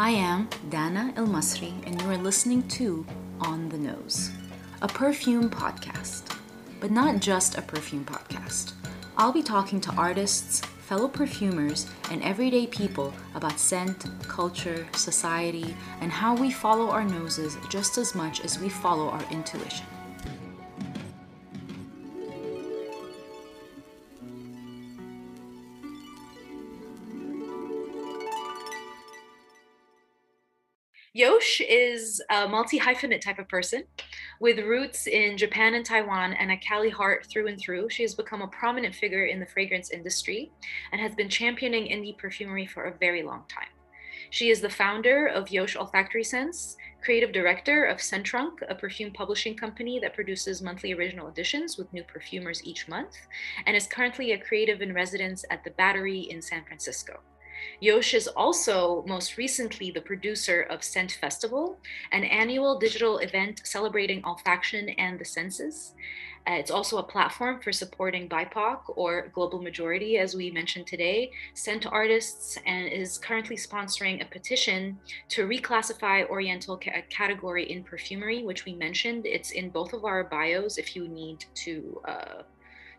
I am Dana El Masri, and you are listening to On the Nose, a perfume podcast. But not just a perfume podcast. I'll be talking to artists, fellow perfumers, and everyday people about scent, culture, society, and how we follow our noses just as much as we follow our intuition. A multi hyphenate type of person with roots in Japan and Taiwan and a Cali heart through and through. She has become a prominent figure in the fragrance industry and has been championing indie perfumery for a very long time. She is the founder of Yosh Olfactory Sense, creative director of Scent Trunk, a perfume publishing company that produces monthly original editions with new perfumers each month, and is currently a creative in residence at the Battery in San Francisco. Yosh is also most recently the producer of Scent Festival, an annual digital event celebrating olfaction and the senses. Uh, it's also a platform for supporting BIPOC or global majority, as we mentioned today, scent artists, and is currently sponsoring a petition to reclassify Oriental ca- category in perfumery, which we mentioned. It's in both of our bios. If you need to uh,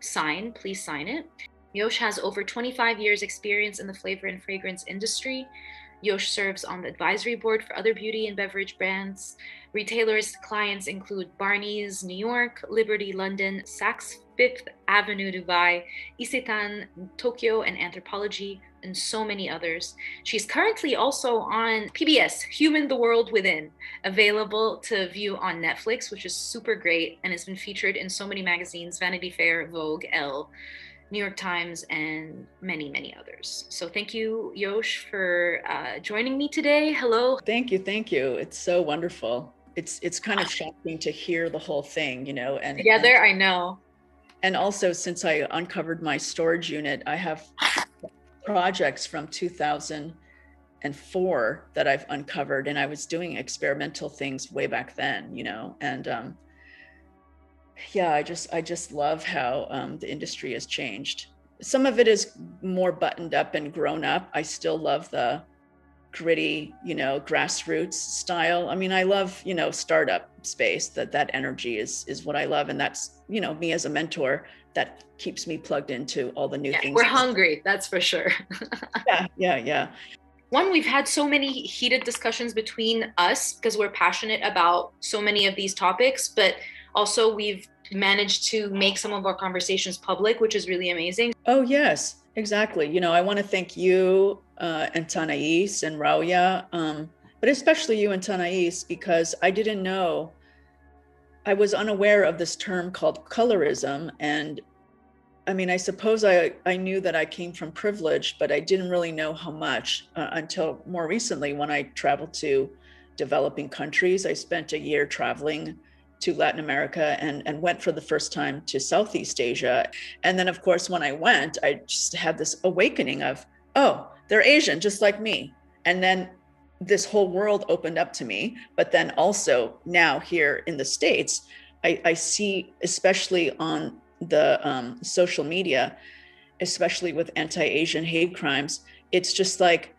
sign, please sign it. Yosh has over 25 years experience in the flavor and fragrance industry. Yosh serves on the advisory board for other beauty and beverage brands. Retailers' clients include Barney's New York, Liberty London, Saks Fifth Avenue Dubai, Isetan Tokyo, and Anthropologie, and so many others. She's currently also on PBS, Human the World Within, available to view on Netflix, which is super great and has been featured in so many magazines Vanity Fair, Vogue, Elle. New York Times, and many, many others. So thank you, Yosh, for uh, joining me today. Hello. Thank you, thank you. It's so wonderful. It's it's kind of shocking to hear the whole thing, you know. And together, and, I know. And also, since I uncovered my storage unit, I have projects from 2004 that I've uncovered, and I was doing experimental things way back then, you know, and um, yeah, I just I just love how um, the industry has changed. Some of it is more buttoned up and grown up. I still love the gritty, you know, grassroots style. I mean, I love you know startup space. That that energy is is what I love, and that's you know me as a mentor that keeps me plugged into all the new yeah, things. We're hungry, that's for sure. yeah, yeah, yeah. One, we've had so many heated discussions between us because we're passionate about so many of these topics, but also we've managed to make some of our conversations public, which is really amazing. Oh, yes, exactly. You know, I want to thank you uh, and Tanais and Rauya, um, but especially you and Tanais, because I didn't know, I was unaware of this term called colorism. And I mean, I suppose I, I knew that I came from privilege, but I didn't really know how much uh, until more recently when I traveled to developing countries. I spent a year traveling to Latin America and, and went for the first time to Southeast Asia. And then, of course, when I went, I just had this awakening of, oh, they're Asian, just like me. And then this whole world opened up to me. But then also now here in the States, I, I see, especially on the um, social media, especially with anti-Asian hate crimes, it's just like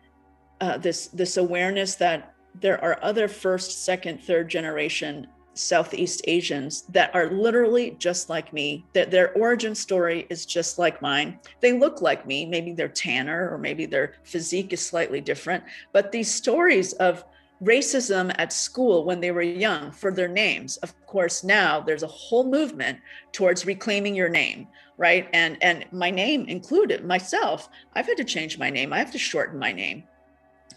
uh, this this awareness that there are other first, second, third generation Southeast Asians that are literally just like me, that their origin story is just like mine. They look like me. Maybe they're tanner or maybe their physique is slightly different. But these stories of racism at school when they were young for their names, of course, now there's a whole movement towards reclaiming your name, right? And and my name included myself. I've had to change my name. I have to shorten my name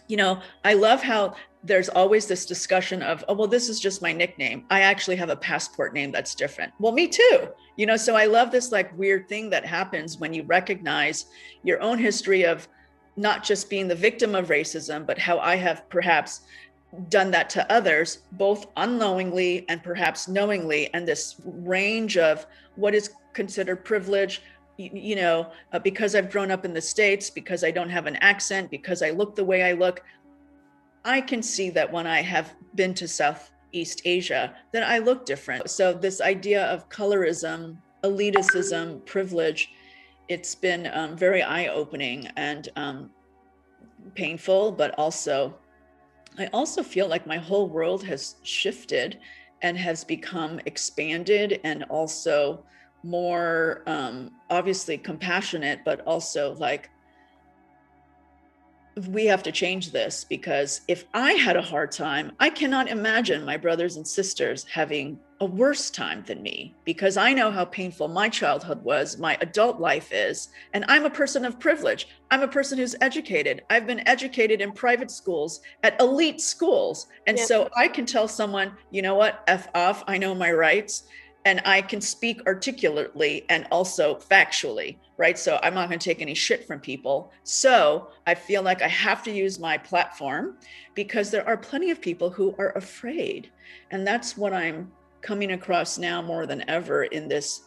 you know, I love how there's always this discussion of, oh, well, this is just my nickname. I actually have a passport name that's different. Well, me too. You know, so I love this like weird thing that happens when you recognize your own history of not just being the victim of racism, but how I have perhaps done that to others, both unknowingly and perhaps knowingly, and this range of what is considered privilege, you know, uh, because I've grown up in the States, because I don't have an accent, because I look the way I look, I can see that when I have been to Southeast Asia, that I look different. So, this idea of colorism, elitism, privilege, it's been um, very eye opening and um, painful, but also I also feel like my whole world has shifted and has become expanded and also more um, obviously compassionate, but also like we have to change this because if I had a hard time, I cannot imagine my brothers and sisters having a worse time than me because I know how painful my childhood was, my adult life is, and I'm a person of privilege. I'm a person who's educated. I've been educated in private schools at elite schools. And yeah. so I can tell someone, you know what, F off, I know my rights and I can speak articulately and also factually, right? So I'm not going to take any shit from people. So I feel like I have to use my platform because there are plenty of people who are afraid. And that's what I'm coming across now more than ever in this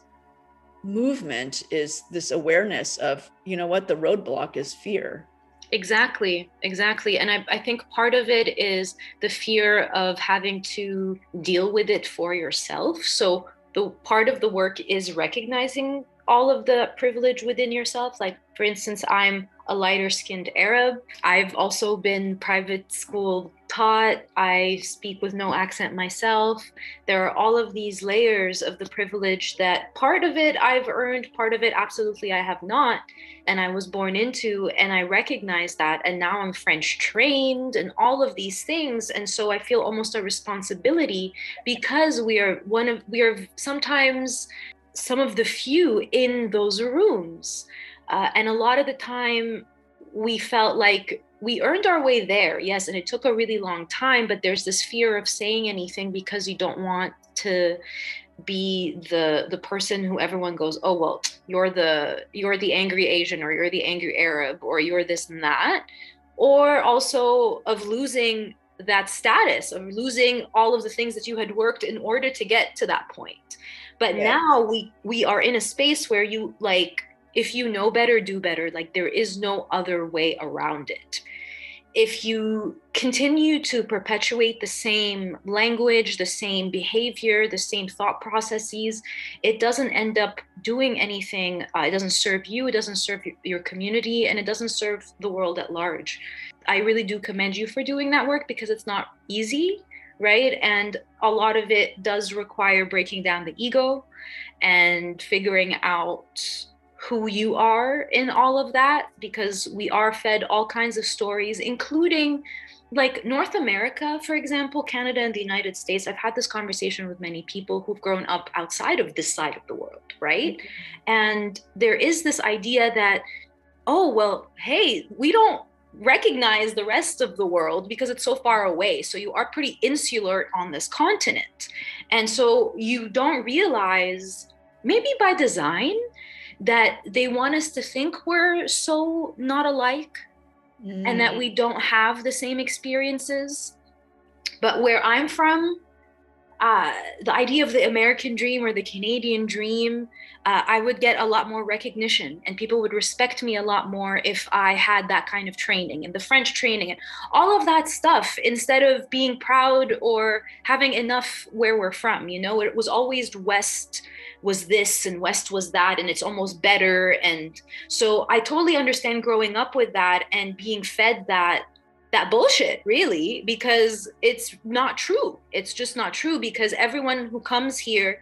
movement is this awareness of, you know what, the roadblock is fear. Exactly, exactly. And I, I, think part of it is the fear of having to deal with it for yourself. So the part of the work is recognizing all of the privilege within yourself. Like, for instance, I'm a lighter skinned Arab. I've also been private school taught. I speak with no accent myself. There are all of these layers of the privilege that part of it I've earned, part of it absolutely I have not. And I was born into, and I recognize that. And now I'm French trained and all of these things. And so I feel almost a responsibility because we are one of, we are sometimes some of the few in those rooms uh, and a lot of the time, we felt like we earned our way there, yes, and it took a really long time, but there's this fear of saying anything because you don't want to be the the person who everyone goes oh well you're the you're the angry asian or you're the angry arab or you're this and that or also of losing that status of losing all of the things that you had worked in order to get to that point but yes. now we we are in a space where you like if you know better, do better. Like there is no other way around it. If you continue to perpetuate the same language, the same behavior, the same thought processes, it doesn't end up doing anything. Uh, it doesn't serve you, it doesn't serve your community, and it doesn't serve the world at large. I really do commend you for doing that work because it's not easy, right? And a lot of it does require breaking down the ego and figuring out who you are in all of that because we are fed all kinds of stories, including like North America, for example, Canada and the United States. I've had this conversation with many people who've grown up outside of this side of the world, right? Mm-hmm. And there is this idea that, oh, well, hey, we don't recognize the rest of the world because it's so far away. So you are pretty insular on this continent. And so you don't realize, maybe by design, that they want us to think we're so not alike mm. and that we mm. don't have the same experiences. But where I'm from, uh, the idea of the American dream or the Canadian dream, uh, I would get a lot more recognition and people would respect me a lot more if I had that kind of training and the French training and all of that stuff instead of being proud or having enough where we're from. You know, it was always West was this and West was that, and it's almost better. And so I totally understand growing up with that and being fed that that bullshit really because it's not true it's just not true because everyone who comes here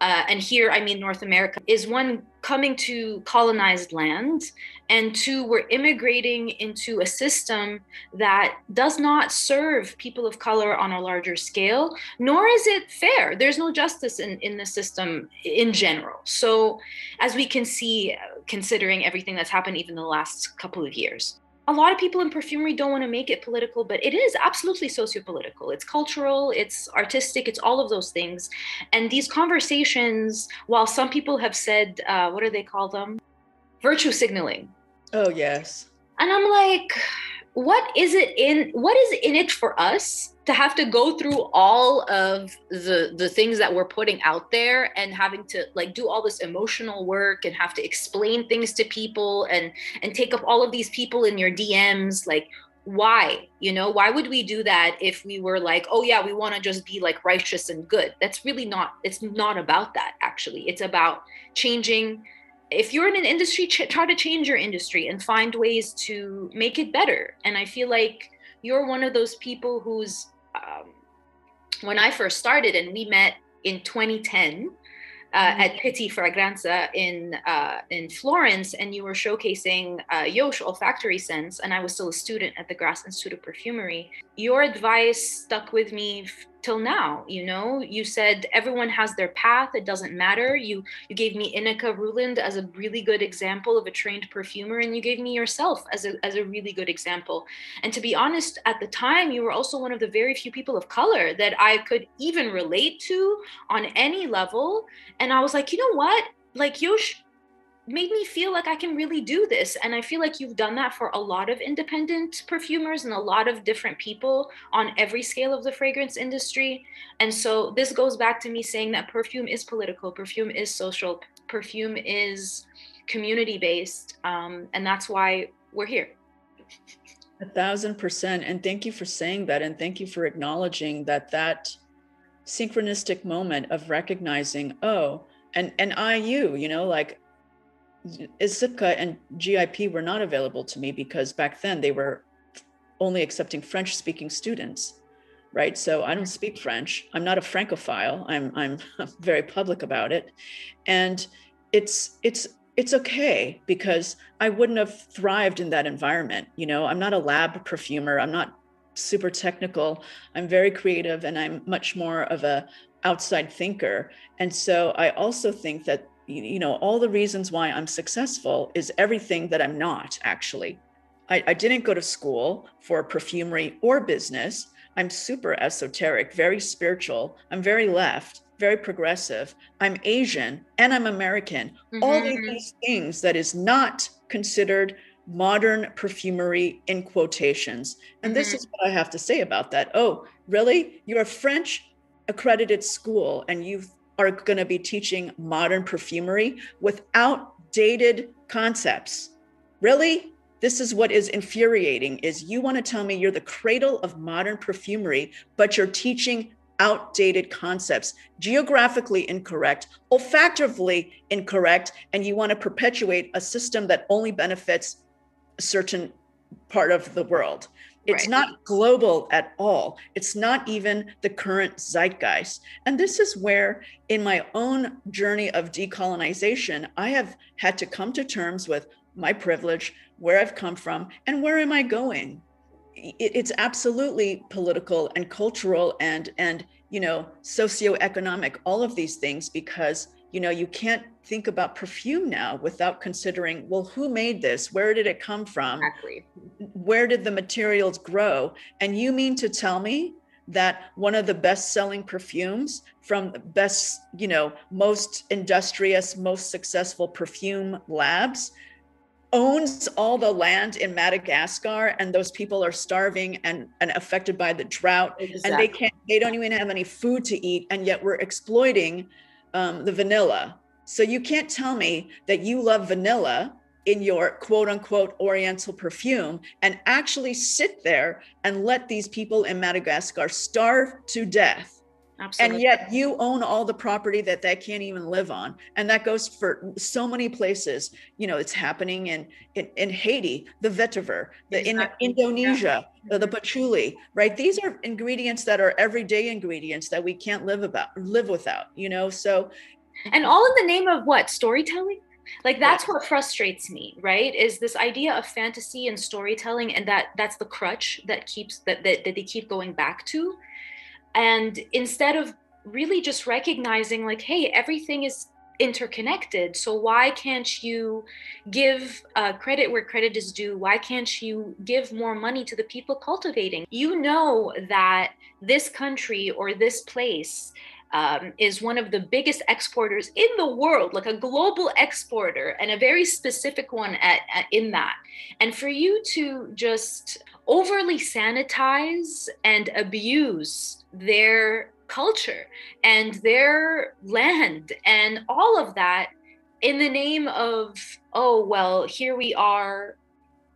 uh, and here I mean North America, is one coming to colonized land, and two, we're immigrating into a system that does not serve people of color on a larger scale, nor is it fair. There's no justice in, in the system in general. So, as we can see, considering everything that's happened even the last couple of years a lot of people in perfumery don't want to make it political, but it is absolutely sociopolitical. It's cultural, it's artistic, it's all of those things. And these conversations, while some people have said, uh, what do they call them? Virtue signaling. Oh, yes. And I'm like, what is it in what is in it for us to have to go through all of the the things that we're putting out there and having to like do all this emotional work and have to explain things to people and and take up all of these people in your DMs like why you know why would we do that if we were like oh yeah we want to just be like righteous and good that's really not it's not about that actually it's about changing if you're in an industry ch- try to change your industry and find ways to make it better and i feel like you're one of those people who's um, when I first started and we met in 2010 uh, mm-hmm. at Pitti Fragranze in uh, in Florence, and you were showcasing uh, Yosh olfactory scents, and I was still a student at the Grasse Institute of Perfumery. Your advice stuck with me f- till now. You know, you said everyone has their path; it doesn't matter. You you gave me Ineke Rühland as a really good example of a trained perfumer, and you gave me yourself as a as a really good example. And to be honest, at the time, you were also one of the very few people of color that I could even relate to on any level and I was like, you know what? Like Yosh made me feel like I can really do this. And I feel like you've done that for a lot of independent perfumers and a lot of different people on every scale of the fragrance industry. And so this goes back to me saying that perfume is political, perfume is social, perfume is community based. Um, and that's why we're here. A thousand percent. And thank you for saying that. And thank you for acknowledging that that synchronistic moment of recognizing, oh, and and I you, you know, like ISIPCA and GIP were not available to me because back then they were only accepting French speaking students, right? So I don't speak French. I'm not a Francophile. I'm I'm very public about it, and it's it's it's okay because I wouldn't have thrived in that environment. You know, I'm not a lab perfumer. I'm not super technical. I'm very creative and I'm much more of a outside thinker. And so I also think that you know all the reasons why I'm successful is everything that I'm not actually. I, I didn't go to school for perfumery or business. I'm super esoteric, very spiritual. I'm very left, very progressive. I'm Asian and I'm American. Mm-hmm. All of these things that is not considered modern perfumery in quotations. And mm-hmm. this is what I have to say about that. Oh, really? You're a French accredited school and you are going to be teaching modern perfumery with outdated concepts. Really? This is what is infuriating is you want to tell me you're the cradle of modern perfumery, but you're teaching outdated concepts, geographically incorrect, olfactively incorrect, and you want to perpetuate a system that only benefits a certain part of the world. It's right. not global at all. It's not even the current zeitgeist. And this is where, in my own journey of decolonization, I have had to come to terms with my privilege, where I've come from, and where am I going. It's absolutely political and cultural and and you know socioeconomic, all of these things, because you know you can't think about perfume now without considering well who made this where did it come from exactly. where did the materials grow and you mean to tell me that one of the best selling perfumes from the best you know most industrious most successful perfume labs owns all the land in Madagascar and those people are starving and, and affected by the drought exactly. and they can't they don't even have any food to eat and yet we're exploiting um, the vanilla. So you can't tell me that you love vanilla in your quote unquote oriental perfume and actually sit there and let these people in Madagascar starve to death. Absolutely. And yet you own all the property that they can't even live on. And that goes for so many places. You know, it's happening in in, in Haiti, the vetiver, the exactly. in Indonesia, yeah. the, the mm-hmm. patchouli, right? These are ingredients that are everyday ingredients that we can't live about live without, you know. So and all in the name of what? Storytelling? like that's what frustrates me right is this idea of fantasy and storytelling and that that's the crutch that keeps that, that, that they keep going back to and instead of really just recognizing like hey everything is interconnected so why can't you give uh, credit where credit is due why can't you give more money to the people cultivating you know that this country or this place um, is one of the biggest exporters in the world, like a global exporter, and a very specific one at, at, in that. And for you to just overly sanitize and abuse their culture and their land and all of that in the name of, oh, well, here we are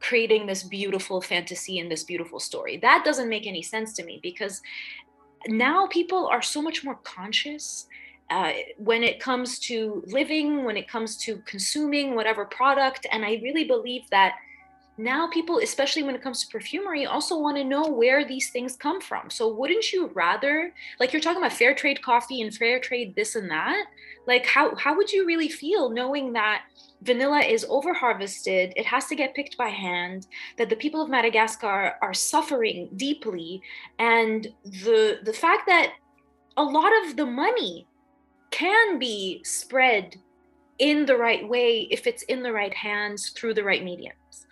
creating this beautiful fantasy and this beautiful story. That doesn't make any sense to me because now people are so much more conscious uh, when it comes to living, when it comes to consuming whatever product. And I really believe that now people especially when it comes to perfumery also want to know where these things come from. So wouldn't you rather like you're talking about fair trade coffee and fair trade this and that like how how would you really feel knowing that vanilla is over harvested it has to get picked by hand that the people of madagascar are suffering deeply and the the fact that a lot of the money can be spread in the right way if it's in the right hands through the right mediums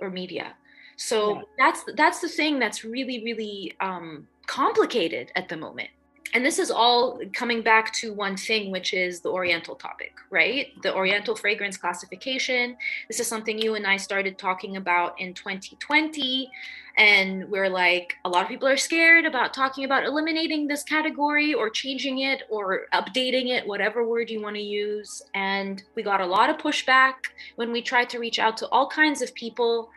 or media. So that's that's the thing that's really really um, complicated at the moment. And this is all coming back to one thing which is the oriental topic right? The oriental fragrance classification. This is something you and i started talking about in 2020 and we're like a lot of people are scared about talking about eliminating this category or changing it or updating it whatever word you want to use. And we got a lot of pushback when we tried to reach out to all kinds of people.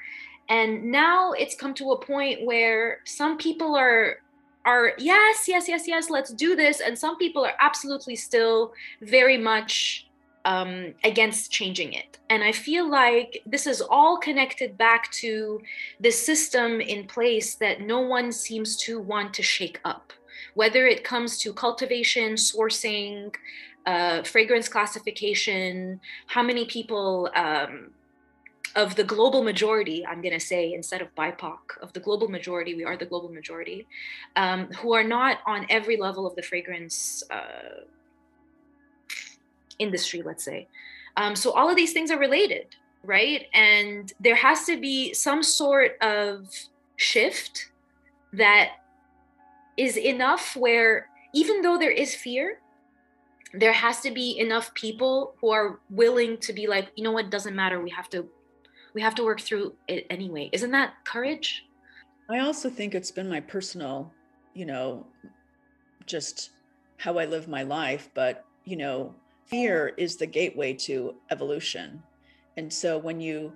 And now it's come to a point where some people are are yes yes yes yes let's do this. And some people are absolutely still very much um, against changing it. And I feel like this is all connected back to the system in place that no one seems to want to shake up, whether it comes to cultivation, sourcing, uh, fragrance classification, how many people. Um, of the global majority, I'm going to say instead of BIPOC, of the global majority, we are the global majority, um, who are not on every level of the fragrance uh, industry, let's say. Um, so all of these things are related, right? And there has to be some sort of shift that is enough where even though there is fear, there has to be enough people who are willing to be like, you know what, doesn't matter. We have to we have to work through it anyway. Isn't that courage? I also think it's been my personal, you know, just how I live my life, but you know, fear is the gateway to evolution. And so when you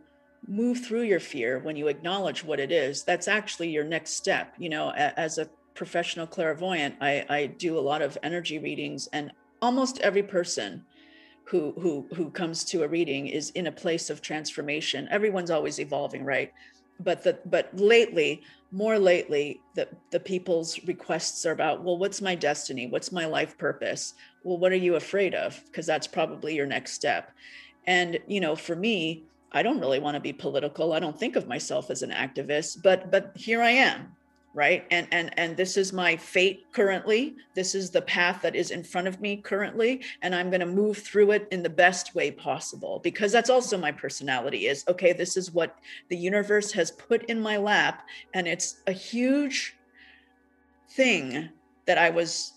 move through your fear, when you acknowledge what it is, that's actually your next step. You know, as a professional clairvoyant, I, I do a lot of energy readings, and almost every person who who who comes to a reading is in a place of transformation. Everyone's always evolving, right? But the but lately, more lately, the the people's requests are about, well, what's my destiny? What's my life purpose? Well, what are you afraid of? Because that's probably your next step. And, you know, for me, I don't really want to be political. I don't think of myself as an activist, but but here I am, right? And and and this is my fate currently. This is the path that is in front of me currently, and I'm going to move through it in the best way possible because that's also my personality is okay, this is what the universe has put in my lap and it's a huge thing that I was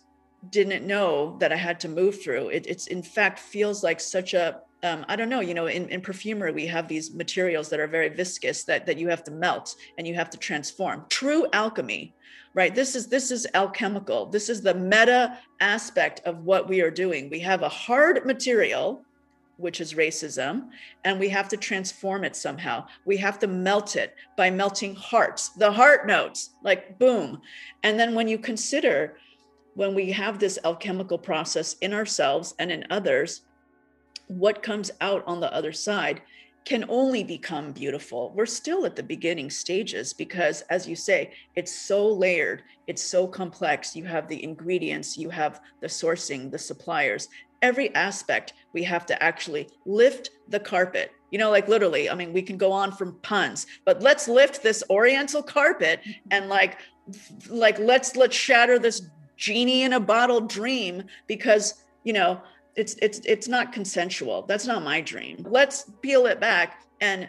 didn't know that I had to move through. It, it's in fact feels like such a um, I don't know, you know, in, in perfumery, we have these materials that are very viscous that, that you have to melt and you have to transform. True alchemy, right? This is this is alchemical. This is the meta aspect of what we are doing. We have a hard material, which is racism, and we have to transform it somehow. We have to melt it by melting hearts, the heart notes, like boom. And then when you consider when we have this alchemical process in ourselves and in others, what comes out on the other side can only become beautiful. We're still at the beginning stages because, as you say, it's so layered, it's so complex. You have the ingredients, you have the sourcing, the suppliers, every aspect. We have to actually lift the carpet. You know, like literally, I mean, we can go on from puns, but let's lift this oriental carpet and like, like let's let's shatter this genie in a bottle dream because you know it's it's it's not consensual. That's not my dream. Let's peel it back and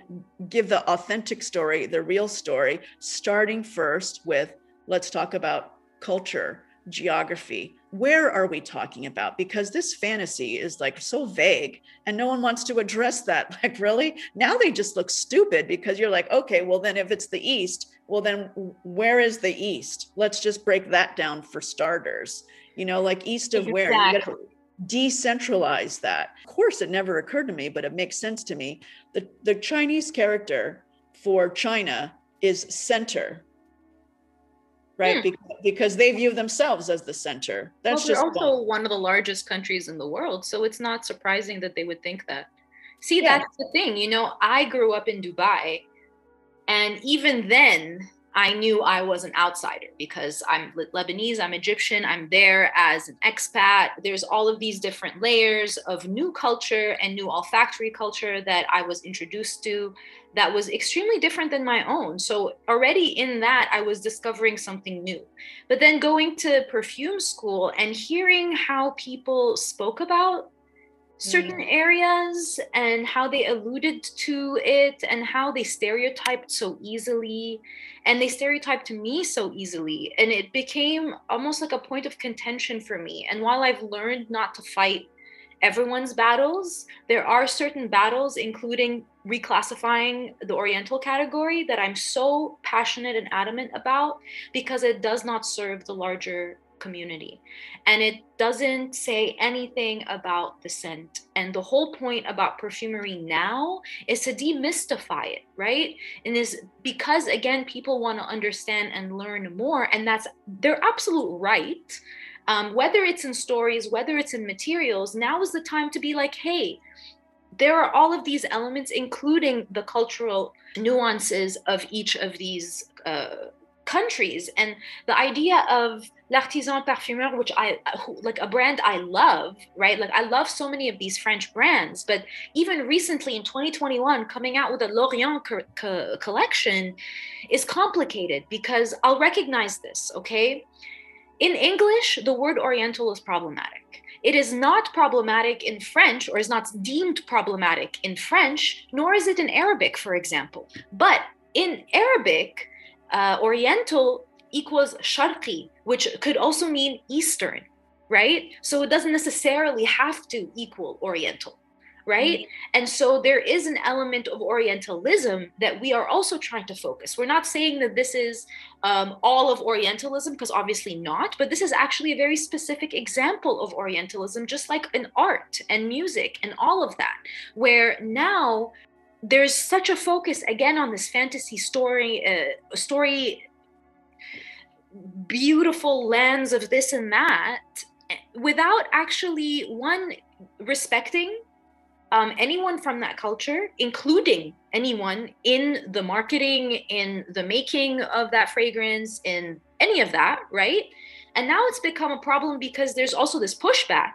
give the authentic story the real story starting first with let's talk about culture geography where are we talking about? Because this fantasy is like so vague and no one wants to address that. Like really? Now they just look stupid because you're like okay well then if it's the east well then where is the east? Let's just break that down for starters. You know like east of exactly. where? You decentralize that. Of course it never occurred to me but it makes sense to me. The, the chinese character for china is center right? Hmm. Because, because, they view themselves as the center. That's well, just also one. one. of the largest countries in the world, so it's not surprising that they would think that. See, yeah. that's the thing. You know, I grew up in Dubai, And even then, I knew I was an outsider because I'm Lebanese, I'm Egyptian, I'm there as an expat. There's all of these different layers of new culture and new olfactory culture that I was introduced to that was extremely different than my own. So, already in that, I was discovering something new. But then going to perfume school and hearing how people spoke about certain mm. areas and how they alluded to it and how they stereotyped so easily. And they stereotyped me so easily. And it became almost like a point of contention for me. And while i've learned not to fight everyone's battles there are certain battles including reclassifying the oriental category that i'm so passionate and adamant about because it does not serve the larger community. And it doesn't say anything about the scent. And the whole point about perfumery now is to demystify it, right? And is because, again, people want to understand and learn more. And that's their absolute right. Um, whether it's in stories, whether it's in materials, now is the time to be like, hey, there are all of these elements, including the cultural nuances of each of these uh, countries. And the idea of l'artisan parfumeur which i like a brand i love right like i love so many of these french brands but even recently in 2021 coming out with a l'orient co- co- collection is complicated because i'll recognize this okay in english the word oriental is problematic it is not problematic in French or is not deemed problematic in French, nor is it in Arabic, for example. But in Arabic, uh, Oriental equals sharqi, which could also mean Eastern, right? So it doesn't necessarily have to equal Oriental, right? Mm-hmm. And so there is an element of Orientalism that we are also trying to focus. We're not saying that this is um, all of Orientalism, because obviously not, but this is actually a very specific example of Orientalism, just like in art and music and all of that, where now there's such a focus again on this fantasy story uh, story beautiful lens of this and that without actually one respecting um, anyone from that culture, including anyone in the marketing, in the making of that fragrance, in any of that, right? And now it's become a problem because there's also this pushback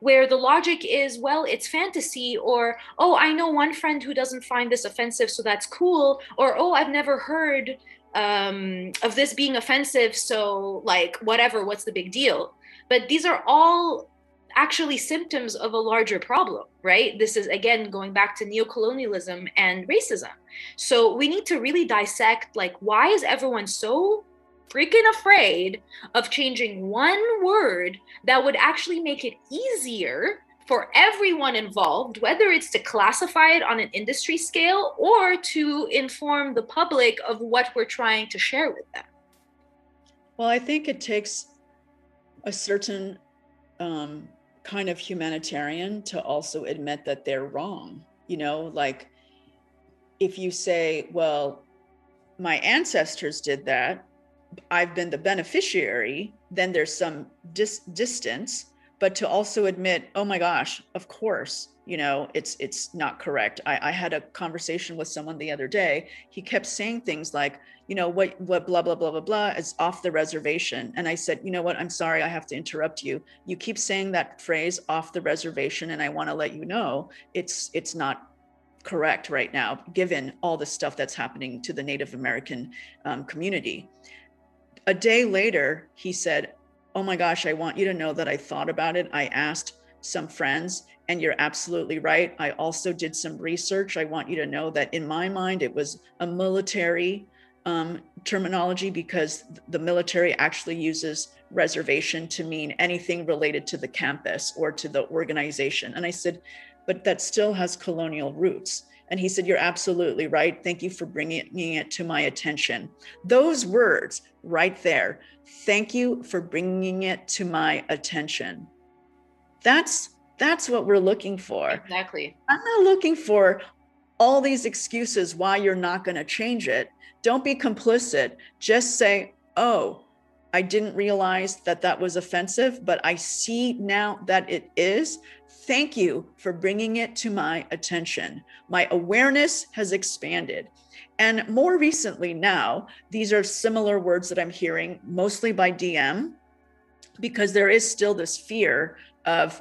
where the logic is, well, it's fantasy, or, oh, I know one friend who doesn't find this offensive, so that's cool, or, oh, I've never heard um, of this being offensive. So, like, whatever, what's the big deal? But these are all actually symptoms of a larger problem, right? This is again going back to neocolonialism and racism. So, we need to really dissect like, why is everyone so freaking afraid of changing one word that would actually make it easier for everyone involved, whether it's to classify it on an industry scale or to inform the public of what we're trying to share with them? Well, I think it takes a certain um, kind of humanitarian to also admit that they're wrong. You know, like if you say, well, my ancestors did that, I've been the beneficiary, then there's some dis- distance but to also admit oh my gosh of course you know it's it's not correct. I, I had a conversation with someone the other day. He kept saying things like you know what what blah blah blah blah blah is off the reservation. And i said you know what? I'm sorry i have to interrupt you. You keep saying that phrase off the reservation and i want to let you know it's it's not correct right now given all the stuff that's happening to the native american um, community a day later he said oh my gosh, I want you to know that I thought about it. I asked some friends, and you're absolutely right. I also did some research. I want you to know that in my mind, it was a military um, terminology because the military actually uses reservation to mean anything related to the campus or to the organization. And I said, but that still has colonial roots. And he said, You're absolutely right. Thank you for bringing it to my attention. Those words right there, thank you for bringing it to my attention. That's that's what we're looking for. Exactly. I'm not looking for all these excuses why you're not going to change it. Don't be complicit. Just say, "Oh, I didn't realize that that was offensive, but I see now that it is. Thank you for bringing it to my attention. My awareness has expanded. And more recently now, these are similar words that I'm hearing mostly by DM, because there is still this fear of,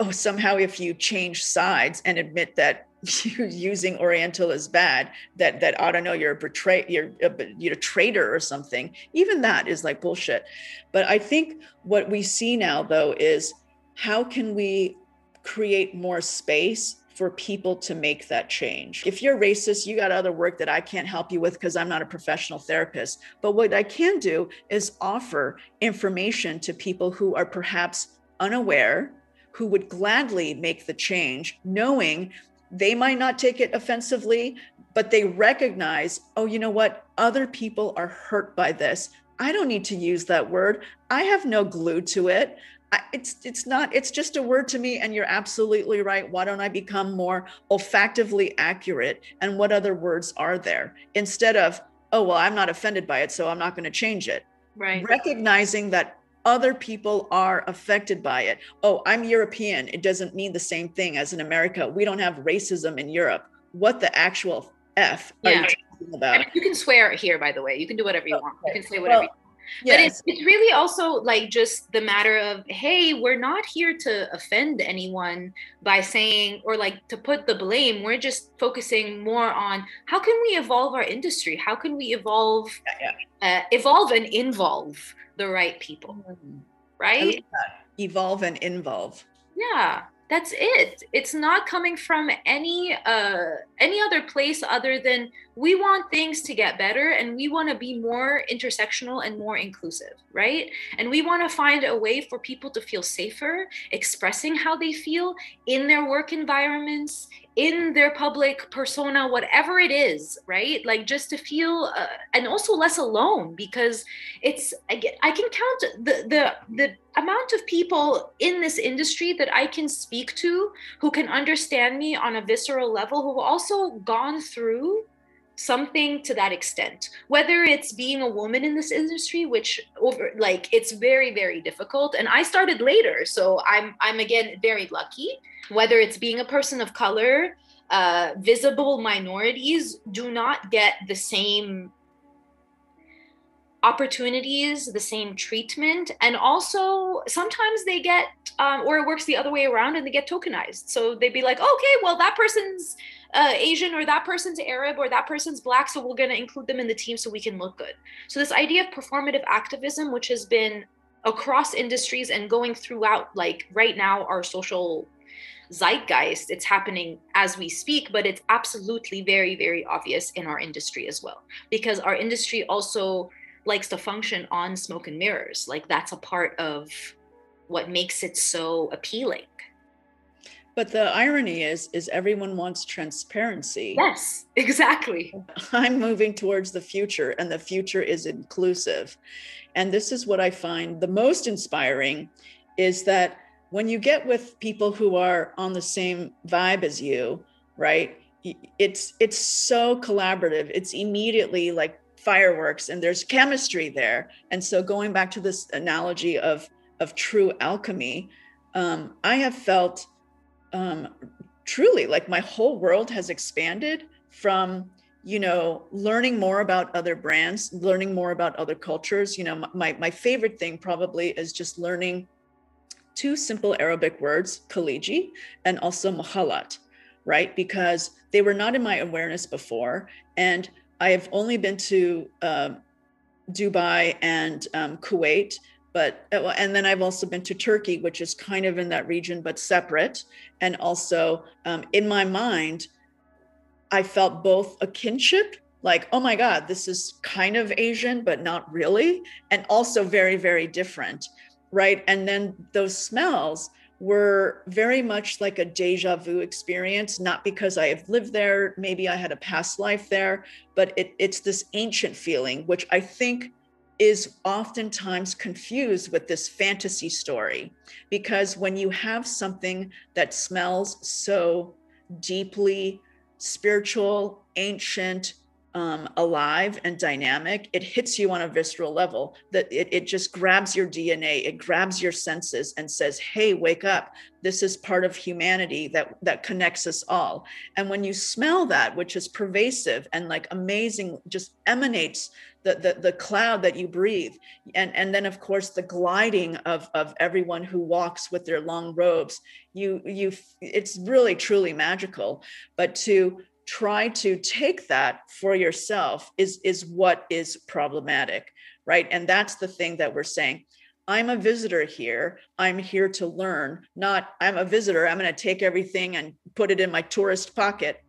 oh, somehow if you change sides and admit that using Oriental is bad, that that I don't know you're a betray you're a, you're a traitor or something. Even that is like bullshit. But I think what we see now though is how can we create more space for people to make that change. If you're racist, you got other work that I can't help you with because I'm not a professional therapist. But what I can do is offer information to people who are perhaps unaware, who would gladly make the change, knowing they might not take it offensively, but they recognize, oh, you know what? Other people are hurt by this. I don't need to use that word. I have no glue to it it's it's not it's just a word to me and you're absolutely right. Why don't i become more olfactively accurate? And what other words are there? Instead of oh well i'm not offended by it so i'm not going to change it. Right. Recognizing that other people are affected by it. Oh i'm european. It doesn't mean the same thing as in america. We don't have racism in europe. What the actual f yeah. are you talking about? I mean, you can swear here by the way. You can do whatever you oh, want. You can say whatever well, Yes. But it's, it's really also like just the matter of, hey, we're not here to offend anyone by saying, or like to put the blame. We're just focusing more on how can we evolve our industry? How can we evolve, yeah, yeah. Uh, evolve and involve the right people, mm-hmm. right? Evolve and involve. Yeah that's it. It's not coming from any uh any other place other than we want things to get better and we want to be more intersectional and more inclusive right? And we want to find a way for people to feel safer expressing how they feel in their work environments in their public persona whatever it is right? Like just to feel uh, and also less alone because it's I, get, I can count the the the amount of people in this industry that I can speak to who can understand me on a visceral level who've also gone through something to that extent whether it's being a woman in this industry which over like it's very very difficult and i started later so i'm i'm again very lucky whether it's being a person of color uh, visible minorities do not get the same opportunities, the same treatment, and also sometimes they get, um, or it works the other way around, and they get tokenized. So they'd be like, okay, well that person's uh, Asian, or that person's Arab, or that person's Black, so we're going to include them in the team so we can look good. So this idea of performative activism, which has been across industries and going throughout, like right now, our social zeitgeist. It's happening as we speak, but it's absolutely very, very obvious in our industry as well, because our industry also likes to function on smoke and mirrors. Like that's a part of what makes it so appealing. But the irony is, is everyone wants transparency. Yes, exactly. I'm moving towards the future, and the future is inclusive. And this is what I find the most inspiring is that when you get with people who are on the same vibe as you, right? It's it's so collaborative. It's immediately like fireworks and there's chemistry there and so going back to this analogy of of true alchemy um, i have felt um, truly like my whole world has expanded from you know learning more about other brands learning more about other cultures. You know my, my favorite thing probably is just learning two simple arabic words khaliji and also mahalat right? Because they were not in my awareness before and I have only been to uh, Dubai and um, Kuwait, but uh, and then I've also been to Turkey, which is kind of in that region but separate. And also um, in my mind, I felt both a kinship, like oh my God, this is kind of Asian but not really, and also very very different, right? And then those smells were very much like a deja vu experience, not because I have lived there, maybe I had a past life there, but it, it's this ancient feeling, which I think is oftentimes confused with this fantasy story. Because when you have something that smells so deeply spiritual, ancient, um, alive and dynamic, it hits you on a visceral level. That it, it just grabs your DNA, it grabs your senses and says, "Hey, wake up! This is part of humanity that that connects us all." And when you smell that, which is pervasive and like amazing, just emanates the, the, the cloud that you breathe and and then of course the gliding of of everyone who walks with their long robes you you it's really truly magical but to try to take that for yourself is is what is problematic right and that's the thing that we're saying i'm a visitor here i'm here to learn not i'm a visitor i'm going to take everything and put it in my tourist pocket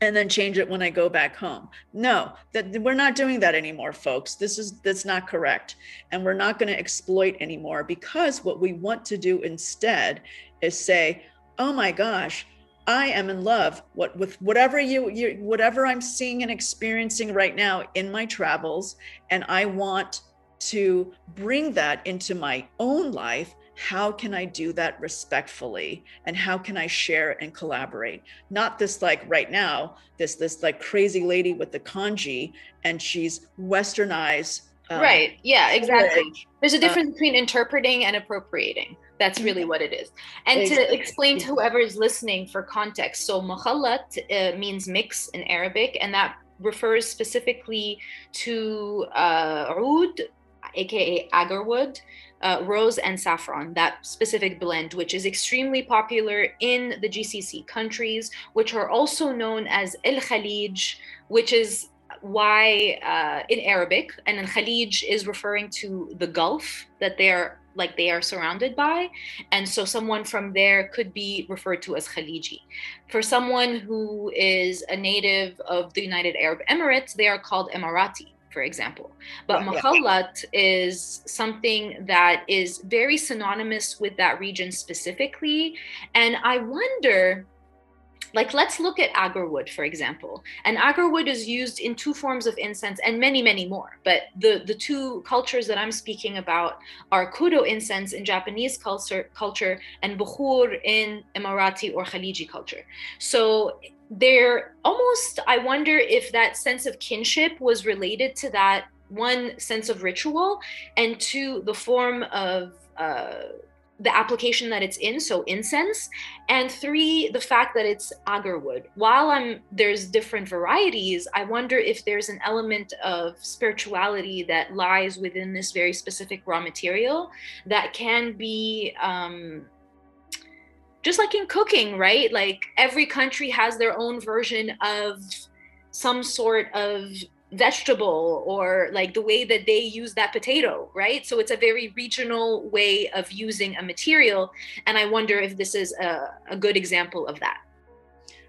and then change it when I go back home. No, that we're not doing that anymore, folks. This is that's not correct. And we're not going to exploit anymore because what we want to do instead is say, "Oh my gosh, I am in love what with whatever you, you whatever I'm seeing and experiencing right now in my travels and I want to bring that into my own life how can I do that respectfully and how can I share and collaborate? Not this like right now, this this like crazy lady with the congee and she's westernized. Um, right. Yeah, exactly. There's a uh, difference between interpreting and appropriating. That's really what it is. And exactly. to explain to whoever is listening for context, so mukhallat uh, means mix in Arabic, and that refers specifically to uh, oud, aka agarwood, uh, rose and saffron, that specific blend, which is extremely popular in the GCC countries, which are also known as El Khalij, which is why uh, in Arabic, and in Khalij is referring to the Gulf that they are like they are surrounded by. And so someone from there could be referred to as Khaliji. For someone who is a native of the United Arab Emirates, they are called Emirati for example. But yeah, Mukhallat yeah. is something that is very synonymous with that region specifically. And I wonder, like, let's look at agarwood, for example. And agarwood is used in two forms of incense and many, many more. But the, the two cultures that I'm speaking about are kodo incense in Japanese culture, culture and bukhur in Emirati or Khaliji culture. So they're almost i wonder if that sense of kinship was related to that one sense of ritual and to the form of uh, the application that it's in so incense and three the fact that it's agarwood while i'm there's different varieties i wonder if there's an element of spirituality that lies within this very specific raw material that can be um, just like in cooking, right? Like every country has their own version of some sort of vegetable or like the way that they use that potato, right? So it's a very regional way of using a material. And I wonder if this is a, a good example of that.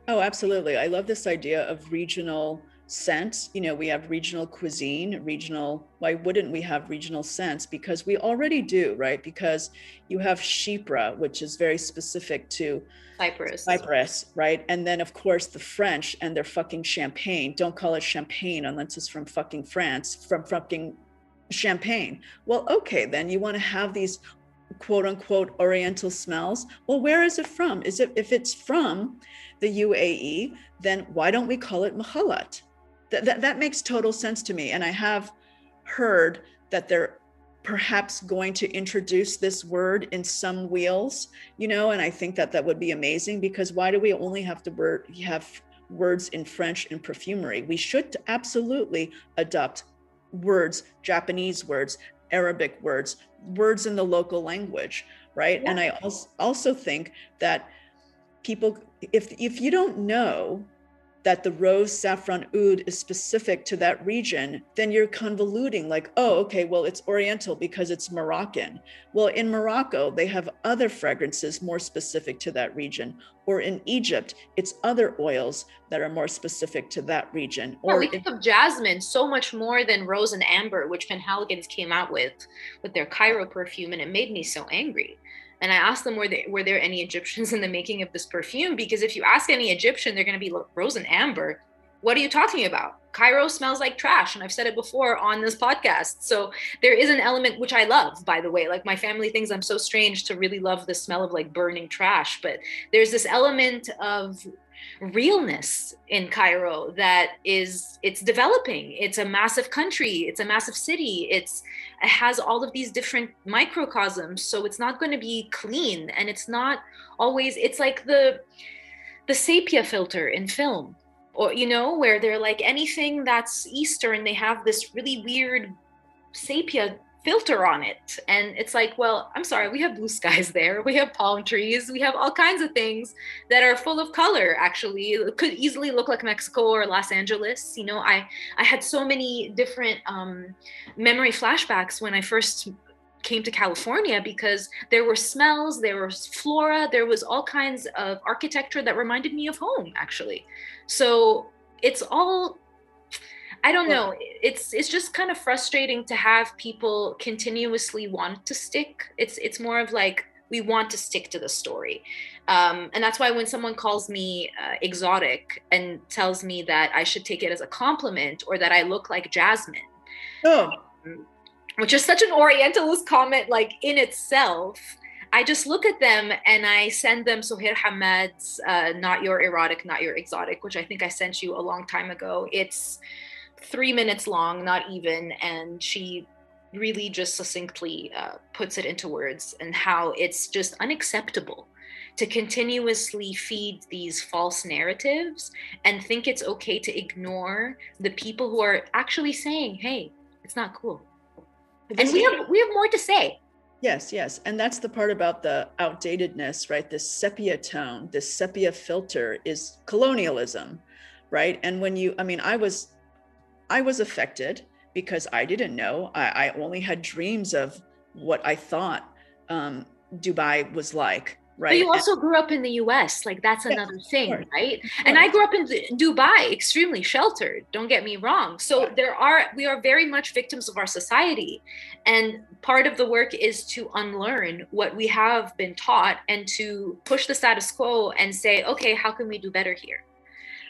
Oh, absolutely. I love this idea of regional sense. You know, we have regional cuisine, regional, why wouldn't we have regional sense? Because we already do, right? Because you have Chypre, which is very specific to Cyprus. Cyprus, right? And then, of course, the French and their fucking champagne. Don't call it champagne unless it's from fucking France, from fucking champagne. Well, okay, then you want to have these quote unquote oriental smells. Well, where is it from? Is it if it's from the UAE, then why don't we call it Mukhallat? That, that, that makes total sense to me. And I have heard that they're perhaps going to introduce this word in some wheels, you know, and I think that that would be amazing because why do we only have to word, have words in French in perfumery? We should absolutely adopt words, Japanese words, Arabic words, words in the local language, right? Yeah. And I also also think that people if if you don't know that the rose saffron oud is specific to that region, then you're convoluting like, oh, okay, well, it's Oriental because it's Moroccan. Well, in Morocco, they have other fragrances more specific to that region. Or in Egypt, it's other oils that are more specific to that region. Oh, yeah, or we think of jasmine so much more than rose and amber, which Penhaligon's came out with with their Cairo perfume, and it made me so angry. And I asked them, were there, were there any Egyptians in the making of this perfume? Because if you ask any Egyptian, they're going to be rose and amber. What are you talking about? Cairo smells like trash. And I've said it before on this podcast. So there is an element which I love, by the way. Like my family thinks I'm so strange to really love the smell of like burning trash. But there's this element of realness in Cairo that is it's developing. It's a massive country, it's a massive city. It's it has all of these different microcosms, so it's not going to be clean and it's not always it's like the the sepia filter in film or you know where they're like anything that's eastern they have this really weird sepia filter on it. And it's like well i'm sorry we have blue skies there we have palm trees we have all kinds of things that are full of color actually. It could easily look like mexico or los angeles. You know i i had so many different um, memory flashbacks when i first came to california because there were smells there was flora there was all kinds of architecture that reminded me of home actually so it's all I don't know. It's it's just kind of frustrating to have people continuously want to stick. It's it's more of like we want to stick to the story, um, and that's why when someone calls me uh, exotic and tells me that I should take it as a compliment or that I look like Jasmine, oh. Um, which is such an Orientalist comment, like in itself. I just look at them and I send them Suheir Hammad's uh, "Not Your Erotic, Not Your Exotic," which I think I sent you a long time ago. It's three minutes long, not even, and she really just succinctly uh, puts it into words and how it's just unacceptable to continuously feed these false narratives and think it's okay to ignore the people who are actually saying, "Hey, it's not cool." And we have we have more to say. Yes, yes. And that's the part about the outdatedness, right? This sepia tone, this sepia filter is colonialism, right? And when you, I mean, I was I was affected because I didn't know. I, I only had dreams of what I thought um, Dubai was like. Right. But you also grew up in the US. Like that's another thing, right? And I grew up in Dubai, extremely sheltered. Don't get me wrong. So there are, we are very much victims of our society. And part of the work is to unlearn what we have been taught and to push the status quo and say, okay, how can we do better here?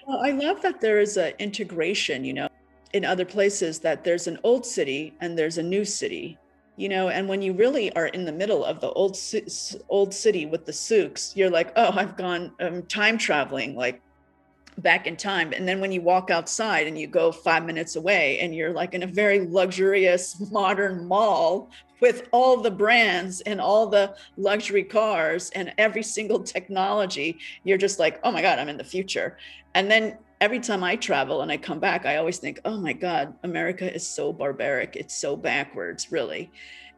Well, I love that there is an integration, you know, in other places that there's an old city and there's a new city you know and when you really are in the middle of the old old city with the souks you're like oh i've gone um, time traveling like back in time. And then when you walk outside and you go five minutes away and you're like in a very luxurious modern mall with all the brands and all the luxury cars and every single technology you're just like oh my god i'm in the future. And then every time I travel and I come back, I always think, oh my God, America is so barbaric. It's so backwards, really.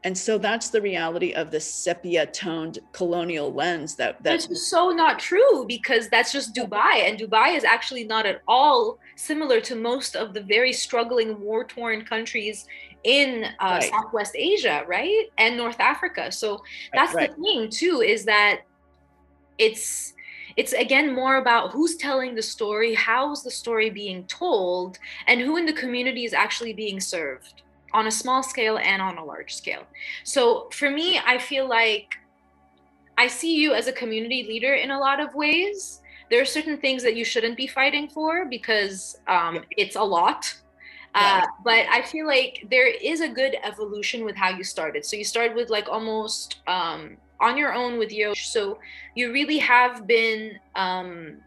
And so that's the reality of the sepia toned colonial lens that that's just so not true because that's just Dubai. And Dubai is actually not at all similar to most of the very struggling war torn countries in uh, right. Southwest Asia, right? And North Africa. So that's right. the thing too, is that it's it's again more about who's telling the story, how's the story being told, and who in the community is actually being served on a small scale and on a large scale. So for me, I feel like I see you as a community leader in a lot of ways. There are certain things that you shouldn't be fighting for because um, it's a lot. Uh, but I feel like there is a good evolution with how you started. So you started with like almost um, on your own with Yosh. So you really have been um,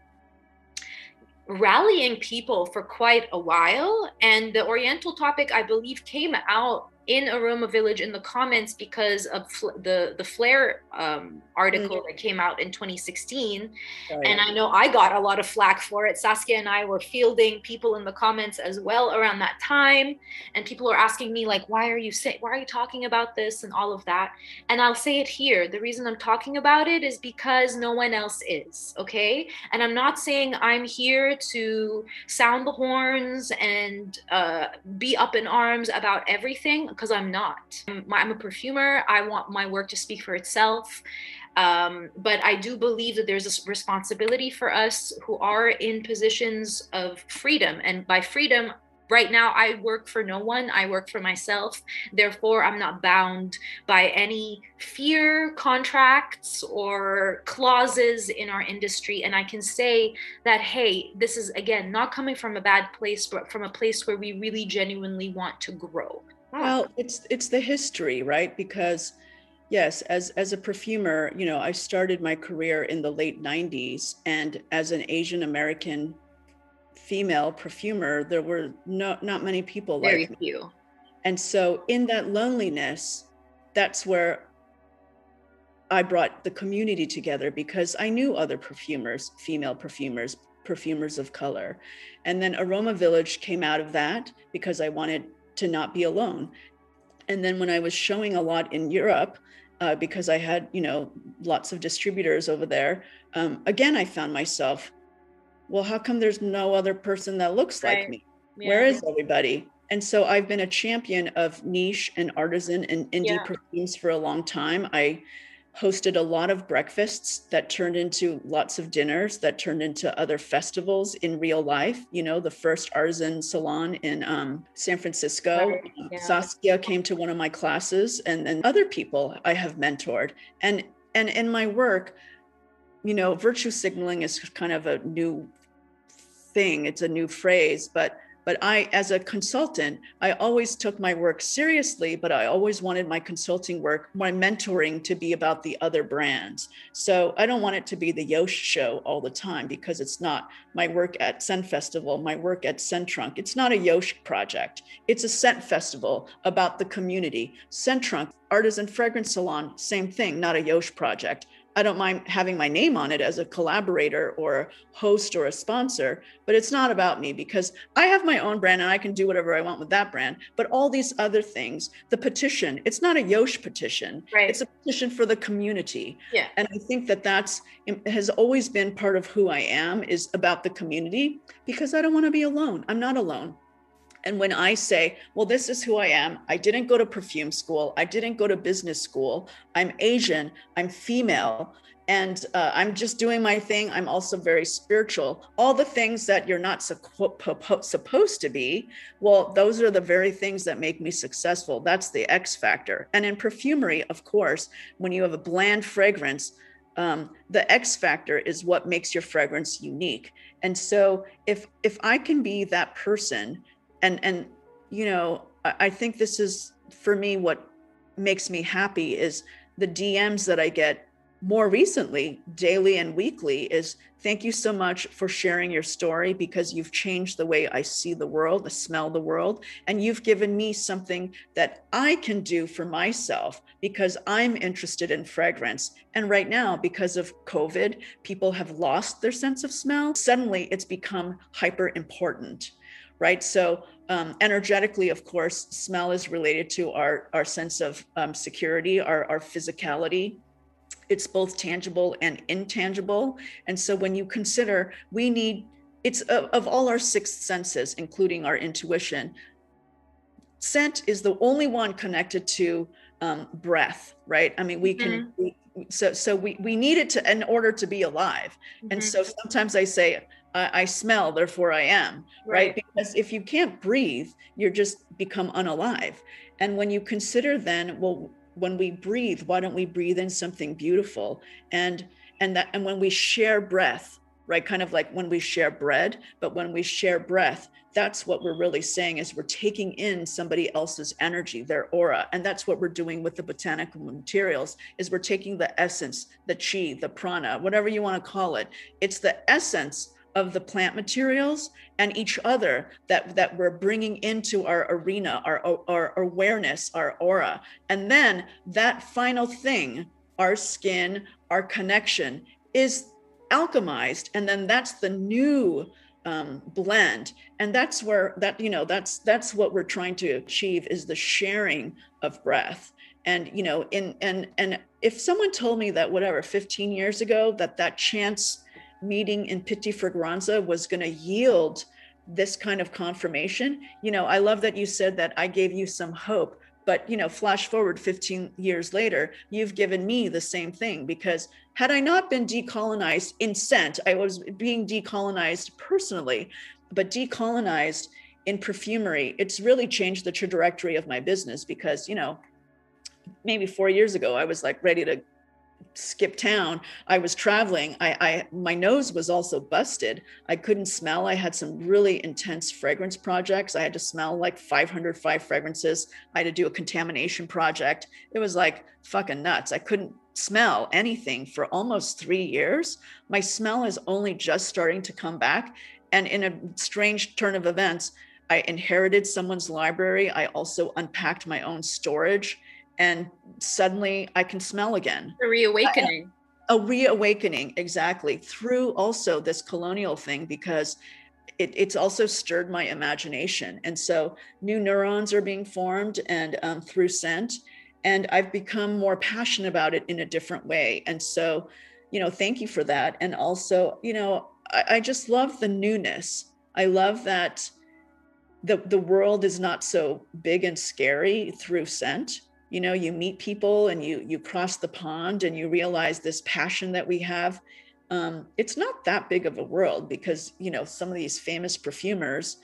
rallying people for quite a while. And the Oriental topic, I believe, came out in Aroma Village in the comments because of fl- the the Flare um, article mm-hmm. that came out in 2016, and I know I got a lot of flack for it. Saskia and I were fielding people in the comments as well around that time, and people are asking me like, "Why are you say Why are you talking about this?" and all of that. And I'll say it here: the reason I'm talking about it is because no one else is. Okay, and I'm not saying I'm here to sound the horns and uh, be up in arms about everything because I'm not. I'm, I'm, a perfumer. I want my work to speak for itself. Um, but I do believe that there's a responsibility for us who are in positions of freedom. And by freedom, right now I work for no one. I work for myself. Therefore, I'm not bound by any fear contracts or clauses in our industry. And I can say that, hey, this is again not coming from a bad place, but from a place where we really genuinely want to grow. Well, ah. it's it's the history, right? Because Yes, as as a perfumer, you know, I started my career in the late 90s and as an Asian American female perfumer, there were no not many people Very like me. few. And so in that loneliness, that's where I brought the community together because I knew other perfumers, female perfumers, perfumers of color. And then Aroma Village came out of that because I wanted to not be alone. And then when I was showing a lot in Europe, uh, because I had, you know, lots of distributors over there, um, again, I found myself, well, how come there's no other person that looks Right. like me? Yeah. Where is everybody? And so I've been a champion of niche and artisan and indie Yeah. perfumes for a long time. I hosted a lot of breakfasts that turned into lots of dinners that turned into other festivals in real life. You know, the first artisan salon in um, San Francisco. Um, yeah. Saskia came to one of my classes, and then other people I have mentored. And and in my work, you know, virtue signaling is kind of a new thing. It's a new phrase, but but I, as a consultant, I always took my work seriously, but I always wanted my consulting work, my mentoring to be about the other brands. So I don't want it to be the Yosh show all the time because it's not my work at Scent Festival, my work at Scent Trunk. It's not a Yosh project. It's a scent festival about the community. Scent Trunk, Artisan Fragrance Salon, same thing, not a Yosh project. I don't mind having my name on it as a collaborator or a host or a sponsor, but it's not about me because I have my own brand and I can do whatever I want with that brand. But all these other things, the petition, it's not a Yosh petition. Right. It's a petition for the community. Yeah. And I think that that's has always been part of who I am is about the community because I don't want to be alone. I'm not alone. And when I say, well, this is who I am, I didn't go to perfume school, I didn't go to business school, I'm Asian, I'm female, and uh, I'm just doing my thing. I'm also very spiritual. All the things that you're not supposed to be, well, those are the very things that make me successful. That's the X factor. And in perfumery, of course, when you have a bland fragrance, um, the X factor is what makes your fragrance unique. And so if if I can be that person and and you know I, think this is for me what makes me happy is the dms that i get more recently daily and weekly is thank you so much for sharing your story because you've changed the way i see the world i smell the world. And you've given me something that i can do for myself because i'm interested in fragrance. And right now because of covid people have lost their sense of smell. Suddenly it's become hyper important right? So um, energetically, of course, smell is related to our our sense of um, security, our our physicality. It's both tangible and intangible, and so when you consider, we need it's of, of all our six senses, including our intuition. Scent is the only one connected to um, breath, right? I mean, we can. We, so so we we need it to in order to be alive, and Mhm. so sometimes I say I, I smell, therefore I am, right? Because if you can't breathe, you're just become unalive. And when you consider then, well, when we breathe, why don't we breathe in something beautiful? And and that and when we share breath, right? Kind of like when we share bread, but when we share breath, that's what we're really saying is we're taking in somebody else's energy, their aura. And that's what we're doing with the botanical materials is we're taking the essence, the chi, the prana, whatever you want to call it. It's the essence of the plant materials and each other that that we're bringing into our arena our, our awareness our aura. And then that final thing our skin our connection is alchemized. And then that's the new um, blend. And that's where that you know that's that's what we're trying to achieve is the sharing of breath. And you know in and and if someone told me that whatever 15 years ago that that chance meeting in Pitti Fragranze was going to yield this kind of confirmation. You know, I love that you said that I gave you some hope, but you know, flash forward 15 years later, you've given me the same thing because had I not been decolonized in scent, I was being decolonized personally, but decolonized in perfumery, it's really changed the trajectory of my business because, you know, maybe 4 years ago I was like ready to skip town i was traveling I, I my nose was also busted. I couldn't smell i had some really intense fragrance projects. I had to smell like 505 fragrances. I had to do a contamination project. It was like fucking nuts. I couldn't smell anything for almost three years. My smell is only just starting to come back. And in a strange turn of events i inherited someone's library. I also unpacked my own storage and suddenly I can smell again. A reawakening. A reawakening, exactly, through also this colonial thing, because it, it's also stirred my imagination. And so new neurons are being formed and um, through scent. And I've become more passionate about it in a different way. And so, you know, thank you for that. And also, you know, I, I just love the newness. I love that the, the world is not so big and scary through scent you know you meet people and you you cross the pond and you realize this passion that we have um, it's not that big of a world because you know some of these famous perfumers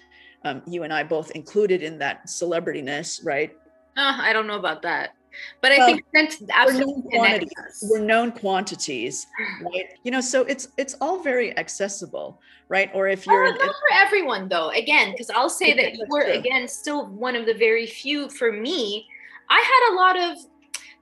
um, you and i both included in that celebrityness right? Uh, i don't know about that. But I think that's absolutely we're known, quantities, we're known quantities, right? You know, so it's it's all very accessible, right? Or if you're not for everyone though, again, because I'll say that you were again still one of the very few for me I had a lot of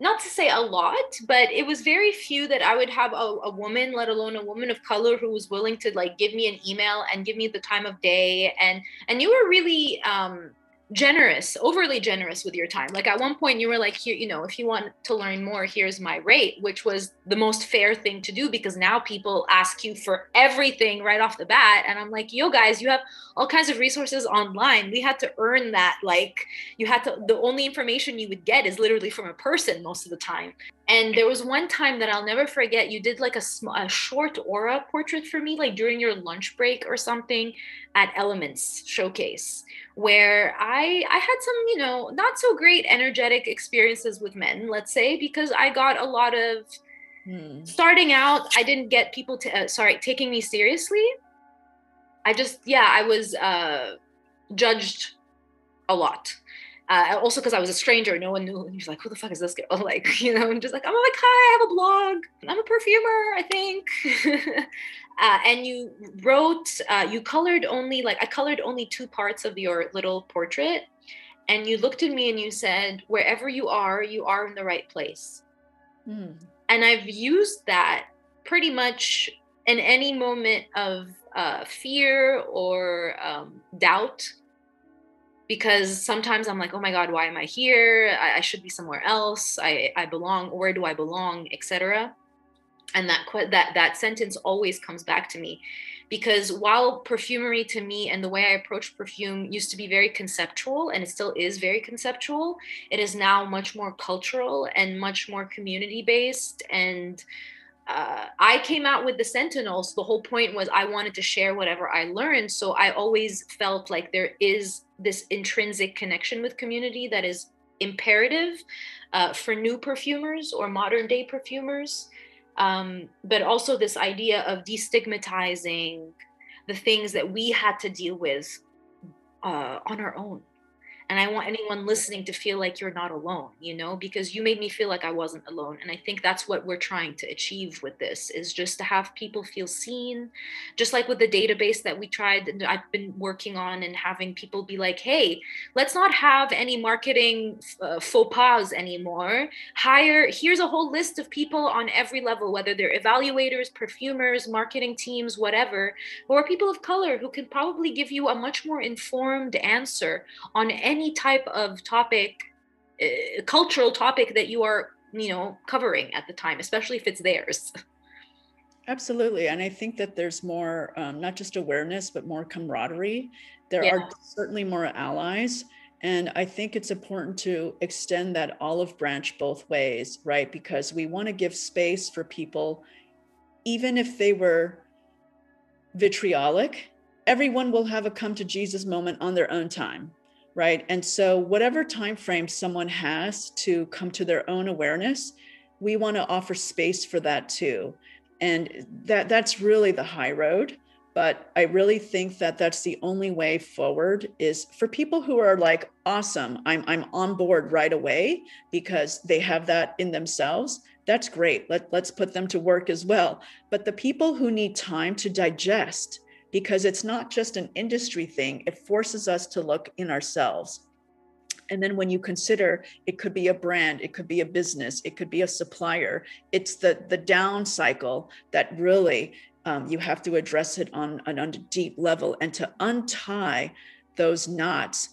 not to say a lot, but it was very few that I would have a, a, woman, let alone a woman of color, who was willing to like give me an email and give me the time of day. And and you were really um, generous, overly generous with your time. Like at one point, you were like, here, you know, if you want to learn more, here's my rate, which was the most fair thing to do because now people ask you for everything right off the bat. And I'm like, yo, guys, you have all kinds of resources online. We had to earn that. Like, you had to, the only information you would get is literally from a person most of the time. And there was one time that I'll never forget. You did like a, sm- a short aura portrait for me, like during your lunch break or something at Elements Showcase where I I had some, you know, not so great energetic experiences with men, let's say, because I got a lot of hmm. starting out, I didn't get people to uh, sorry, taking me seriously. I just yeah, I was uh judged a lot. Uh, also because I was a stranger, no one knew. He was like, "Who the fuck is this girl?" Like, you know, and just like, I'm like, "Hi, I have a blog. I'm a perfumer, I think." uh, and you wrote uh, you colored only like i colored only two parts of your little portrait and you looked at me and you said wherever you are you are in the right place mm. and i've used that pretty much in any moment of uh, fear or um, doubt because sometimes i'm like oh my god why am i here i, I should be somewhere else I, I belong where do i belong etc and that that that sentence always comes back to me because while perfumery to me and the way I approach perfume used to be very conceptual and it still is very conceptual, it is now much more cultural and much more community based. And uh, I came out with the Sentinels. The whole point was I wanted to share whatever I learned. So I always felt like there is this intrinsic connection with community that is imperative uh, for new perfumers or modern day perfumers. Um, but also this idea of destigmatizing the things that we had to deal with uh, on our own and i want anyone listening to feel like you're not alone you know because you made me feel like i wasn't alone and i think that's what we're trying to achieve with this is just to have people feel seen just like with the database that we tried and i've been working on and having people be like hey let's not have any marketing uh, faux pas anymore. Hire here's a whole list of people on every level whether they're evaluators perfumers marketing teams whatever or people of color who can probably give you a much more informed answer on any any type of topic uh, cultural topic that you are you know covering at the time especially if it's theirs. Absolutely and i think that there's more um, not just awareness but more camaraderie. There yeah. are certainly more allies and i think it's important to extend that olive branch both ways right? Because we want to give space for people even if they were vitriolic everyone will have a come to jesus moment on their own time right and so whatever time frame someone has to come to their own awareness we want to offer space for that too and that that's really the high road but i really think that that's the only way forward is for people who are like awesome i'm i'm on board right away because they have that in themselves that's great. Let, let's put them to work as well. But the people who need time to digest, because it's not just an industry thing, it forces us to look in ourselves. And then when you consider it could be a brand, it could be a business, it could be a supplier, it's the, the down cycle that really um, you have to address it on an on deep level and to untie those knots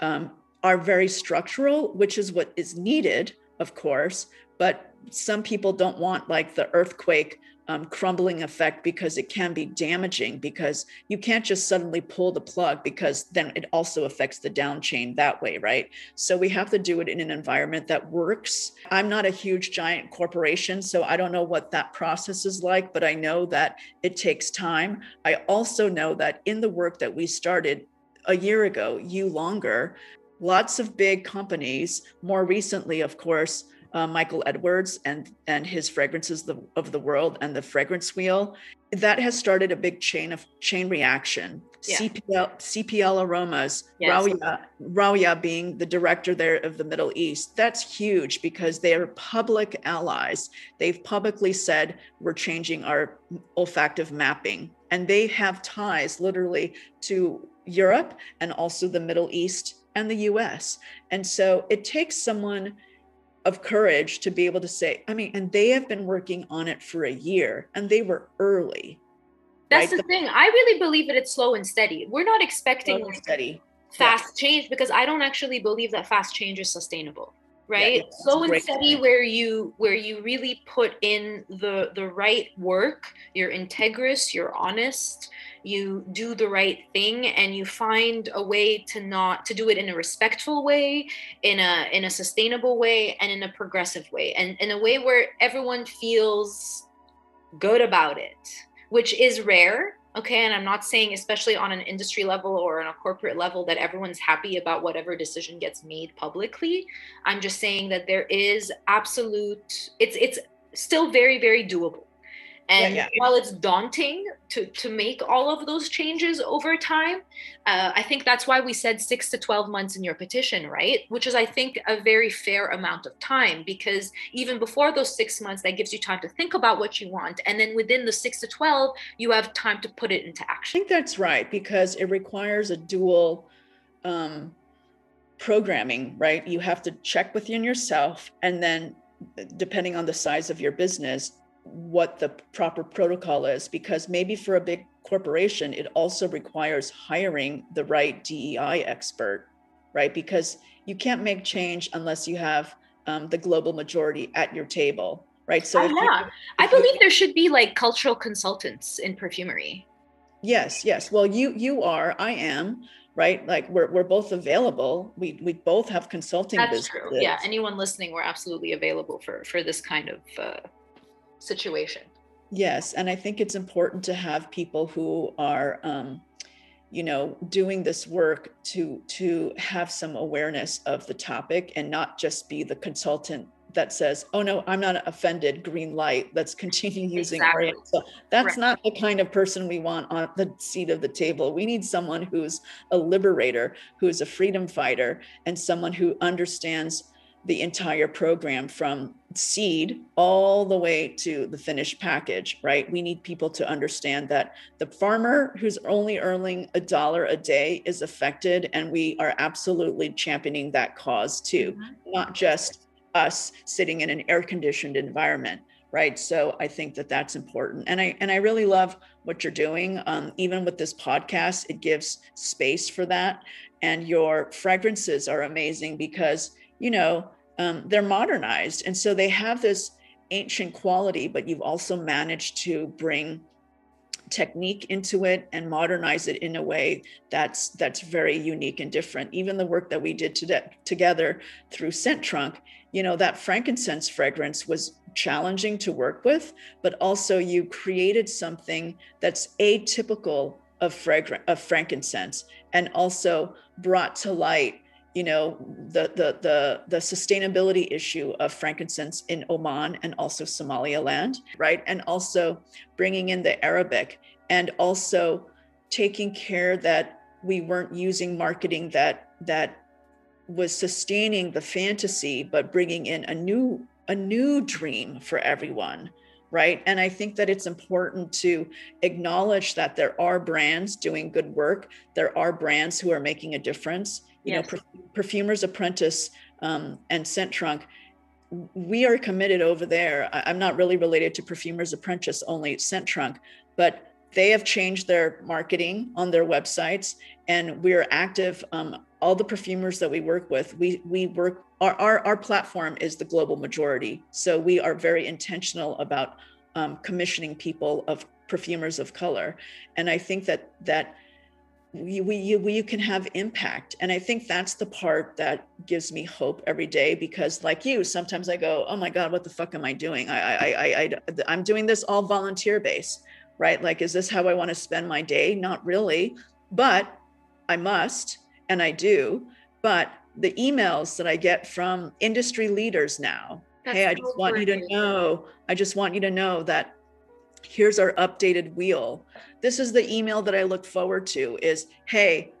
um, are very structural, which is what is needed, of course, but some people don't want like the earthquake um, crumbling effect because it can be damaging because you can't just suddenly pull the plug because then it also affects the down chain that way right? So we have to do it in an environment that works. I'm not a huge giant corporation so i don't know what that process is like but i know that it takes time. I also know that in the work that we started a year ago you longer lots of big companies more recently of course uh, Michael Edwards and and his fragrances of the world and the fragrance wheel that has started a big chain of chain reaction. Yeah. CPL CPL aromas, yes. Rauya, Rauya being the director there of the Middle East. That's huge because they are public allies. They've publicly said we're changing our olfactive mapping, and they have ties literally to Europe and also the Middle East and the US. And so it takes someone of courage to be able to say, I mean, and they have been working on it for a year and they were early. That's right? the, thing. I really believe that it's slow and steady. We're not expecting steady. fast yeah. change because I don't actually believe that fast change is sustainable. Right? Yeah, slow and steady where you where you really put in the the right work, you're integrous, you're honest, you do the right thing and you find a way to not to do it in a respectful way in a in a sustainable way and in a progressive way and in a way where everyone feels good about it which is rare okay and i'm not saying especially on an industry level or on a corporate level that everyone's happy about whatever decision gets made publicly. I'm just saying that there is absolute it's it's still very very doable and yeah, yeah. while it's daunting to, to make all of those changes over time, uh, I think that's why we said six to 12 months in your petition, right? Which is, I think, a very fair amount of time because even before those six months, that gives you time to think about what you want. And then within the six to 12, you have time to put it into action. I think that's right because it requires a dual um, programming, right? You have to check within yourself and then depending on the size of your business what the proper protocol is because maybe for a big corporation it also requires hiring the right DEI expert right? Because you can't make change unless you have um, the global majority at your table right? So oh, yeah. i believe there should be like cultural consultants in perfumery. Yes yes. Well you you are i am right? Like we're, we're both available. We we both have consulting that's businesses. true yeah anyone listening we're absolutely available for for this kind of uh, situation. Yes, and I think it's important to have people who are, um, you know, doing this work to to have some awareness of the topic and not just be the consultant that says, "Oh no, I'm not offended. Green light. Let's continue using." Exactly. So that's right. not the kind of person we want on the seat of the table. We need someone who's a liberator, who's a freedom fighter, and someone who understands the entire program from seed all the way to the finished package, right? We need people to understand that the farmer who's only earning a dollar a day is affected, and we are absolutely championing that cause too, mm-hmm. not just us sitting in an air conditioned environment right so i think that that's important and i and i really love what you're doing um, even with this podcast it gives space for that and your fragrances are amazing because you know um, they're modernized. And so they have this ancient quality but you've also managed to bring technique into it and modernize it in a way that's that's very unique and different. Even the work that we did to together through scent trunk you know that frankincense fragrance was challenging to work with but also you created something that's atypical of fragrant of frankincense and also brought to light you know the the the the sustainability issue of frankincense in Oman and also Somaliland, right? And also bringing in the Arabic and also taking care that we weren't using marketing that that was sustaining the fantasy but bringing in a new a new dream for everyone right? And i think that it's important to acknowledge that there are brands doing good work. There are brands who are making a difference you yes. know perfumers apprentice um, and scent trunk we are committed over there. I'm not really related to perfumers apprentice only scent trunk but they have changed their marketing on their websites and we're active um, all the perfumers that we work with we we work our, our, our platform is the global majority. So we are very intentional about um, commissioning people of perfumers of color. And i think that that we, you, we, you can have impact. And i think that's the part that gives me hope every day because like you sometimes i go oh my god what the fuck am i doing? I i i, I i'm doing this all volunteer base, right? Like is this how i want to spend my day? Not really but i must and i do. But the emails that i get from industry leaders now That's hey i just want you to know i just want you to know that here's our updated wheel. This is the email that i look forward to is hey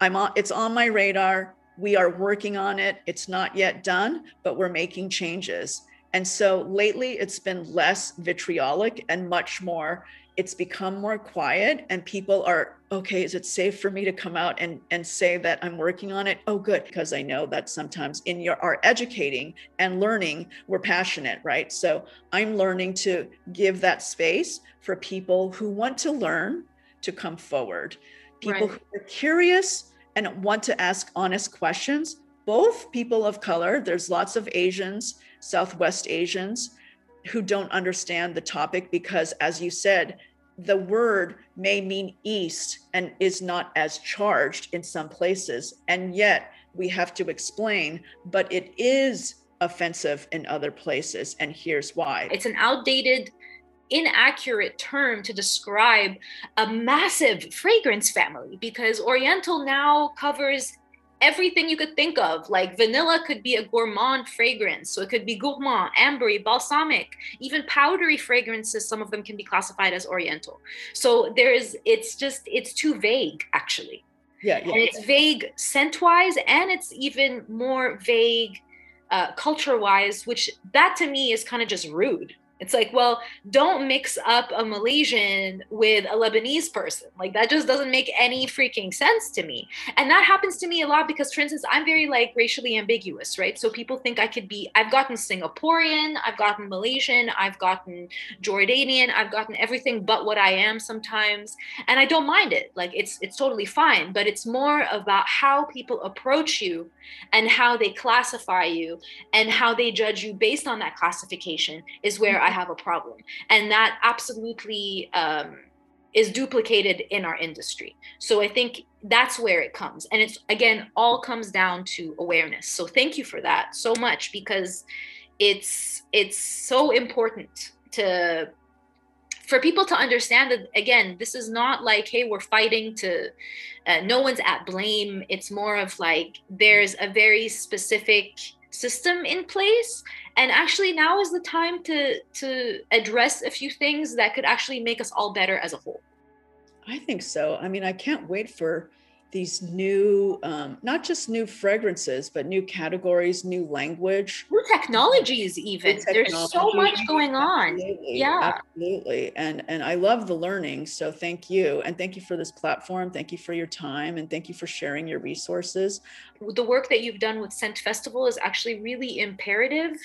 i'm on it's on my radar. We are working on it. It's not yet done but we're making changes. And so lately it's been less vitriolic and much more it's become more quiet and people are okay is it safe for me to come out and and say that i'm working on it? Oh good because i know that sometimes in your our educating and learning we're passionate right? So i'm learning to give that space for people who want to learn to come forward. People right. who are curious and want to ask honest questions both people of color there's lots of asians southwest asians who don't understand the topic because, as you said, the word may mean east and is not as charged in some places. And yet we have to explain, but it is offensive in other places. And here's why it's an outdated inaccurate term to describe a massive fragrance family because Oriental now covers everything you could think of. Like vanilla could be a gourmand fragrance. So it could be gourmand, ambery, balsamic, even powdery fragrances. Some of them can be classified as oriental. So there is, it's just, it's too vague actually. Yeah. yeah. And it's vague scent wise and it's even more vague uh, culture wise, which that to me is kind of just rude it's like, well, don't mix up a Malaysian with a Lebanese person. Like that just doesn't make any freaking sense to me. And that happens to me a lot because, for instance, I'm very like racially ambiguous, right? So people think I could be, I've gotten Singaporean, I've gotten Malaysian, I've gotten Jordanian, I've gotten everything but what I am sometimes. And I don't mind it. Like it's it's totally fine. But it's more about how people approach you and how they classify you and how they judge you based on that classification is where I have a problem. And that absolutely um, is duplicated in our industry. So I think that's where it comes. And it's, again, all comes down to awareness. So thank you for that so much because it's it's so important to for people to understand that again this is not like hey we're fighting to uh, no one's at blame it's more of like there's a very specific system in place. And actually now is the time to to address a few things that could actually make us all better as a whole. I think so. I mean i can't wait for these new um, not just new fragrances but new categories new language. New technologies even new technology. there's so much going on. Absolutely, yeah. Absolutely. And and i love the learning so thank you. And thank you for this platform. Thank you for your time and thank you for sharing your resources the work that you've done with scent festival is actually really imperative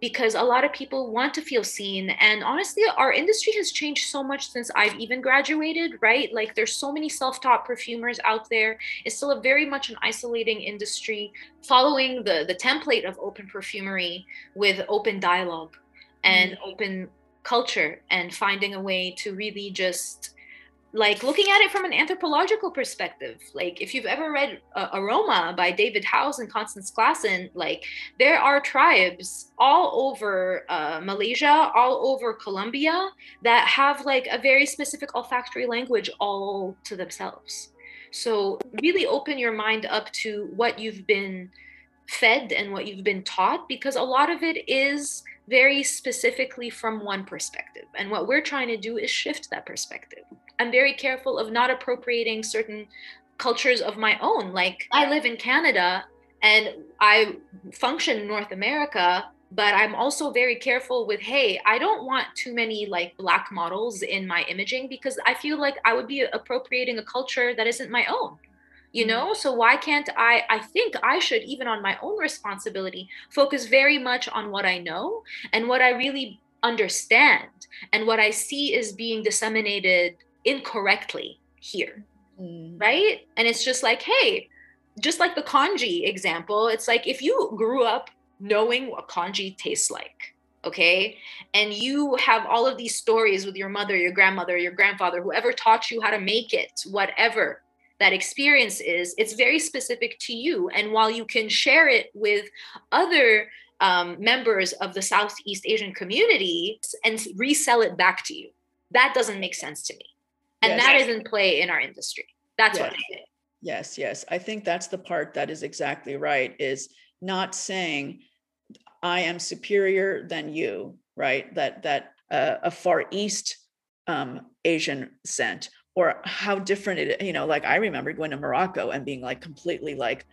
because a lot of people want to feel seen. And honestly, our industry has changed so much since I've even graduated, right? Like there's so many self-taught perfumers out there. It's still a very much an isolating industry, following the the template of open perfumery with open dialogue and mm-hmm. open culture and finding a way to really just like looking at it from an anthropological perspective like if you've ever read uh, aroma by david howes and constance classen like there are tribes all over uh, malaysia all over colombia that have like a very specific olfactory language all to themselves. So really open your mind up to what you've been fed and what you've been taught because a lot of it is very specifically from one perspective and what we're trying to do is shift that perspective I'm very careful of not appropriating certain cultures of my own. Like I live in Canada and I function in North America, but I'm also very careful with, hey, I don't want too many like black models in my imaging because I feel like I would be appropriating a culture that isn't my own. You mm-hmm. know, so why can't I? I think I should, even on my own responsibility, focus very much on what I know and what I really understand and what I see is being disseminated incorrectly here. Mm. Right. And it's just like, hey, just like the congee example, it's like if you grew up knowing what congee tastes like, okay, and you have all of these stories with your mother, your grandmother, your grandfather, whoever taught you how to make it, whatever that experience is, it's very specific to you. And while you can share it with other um, members of the Southeast Asian community and resell it back to you, that doesn't make sense to me. And yes. that is in play in our industry. That's yes. what I think. Yes, yes. I think that's the part that is exactly right is not saying I am superior than you, right? That that uh, a far east um, Asian scent or how different it, you know, like I remember going to Morocco and being like completely like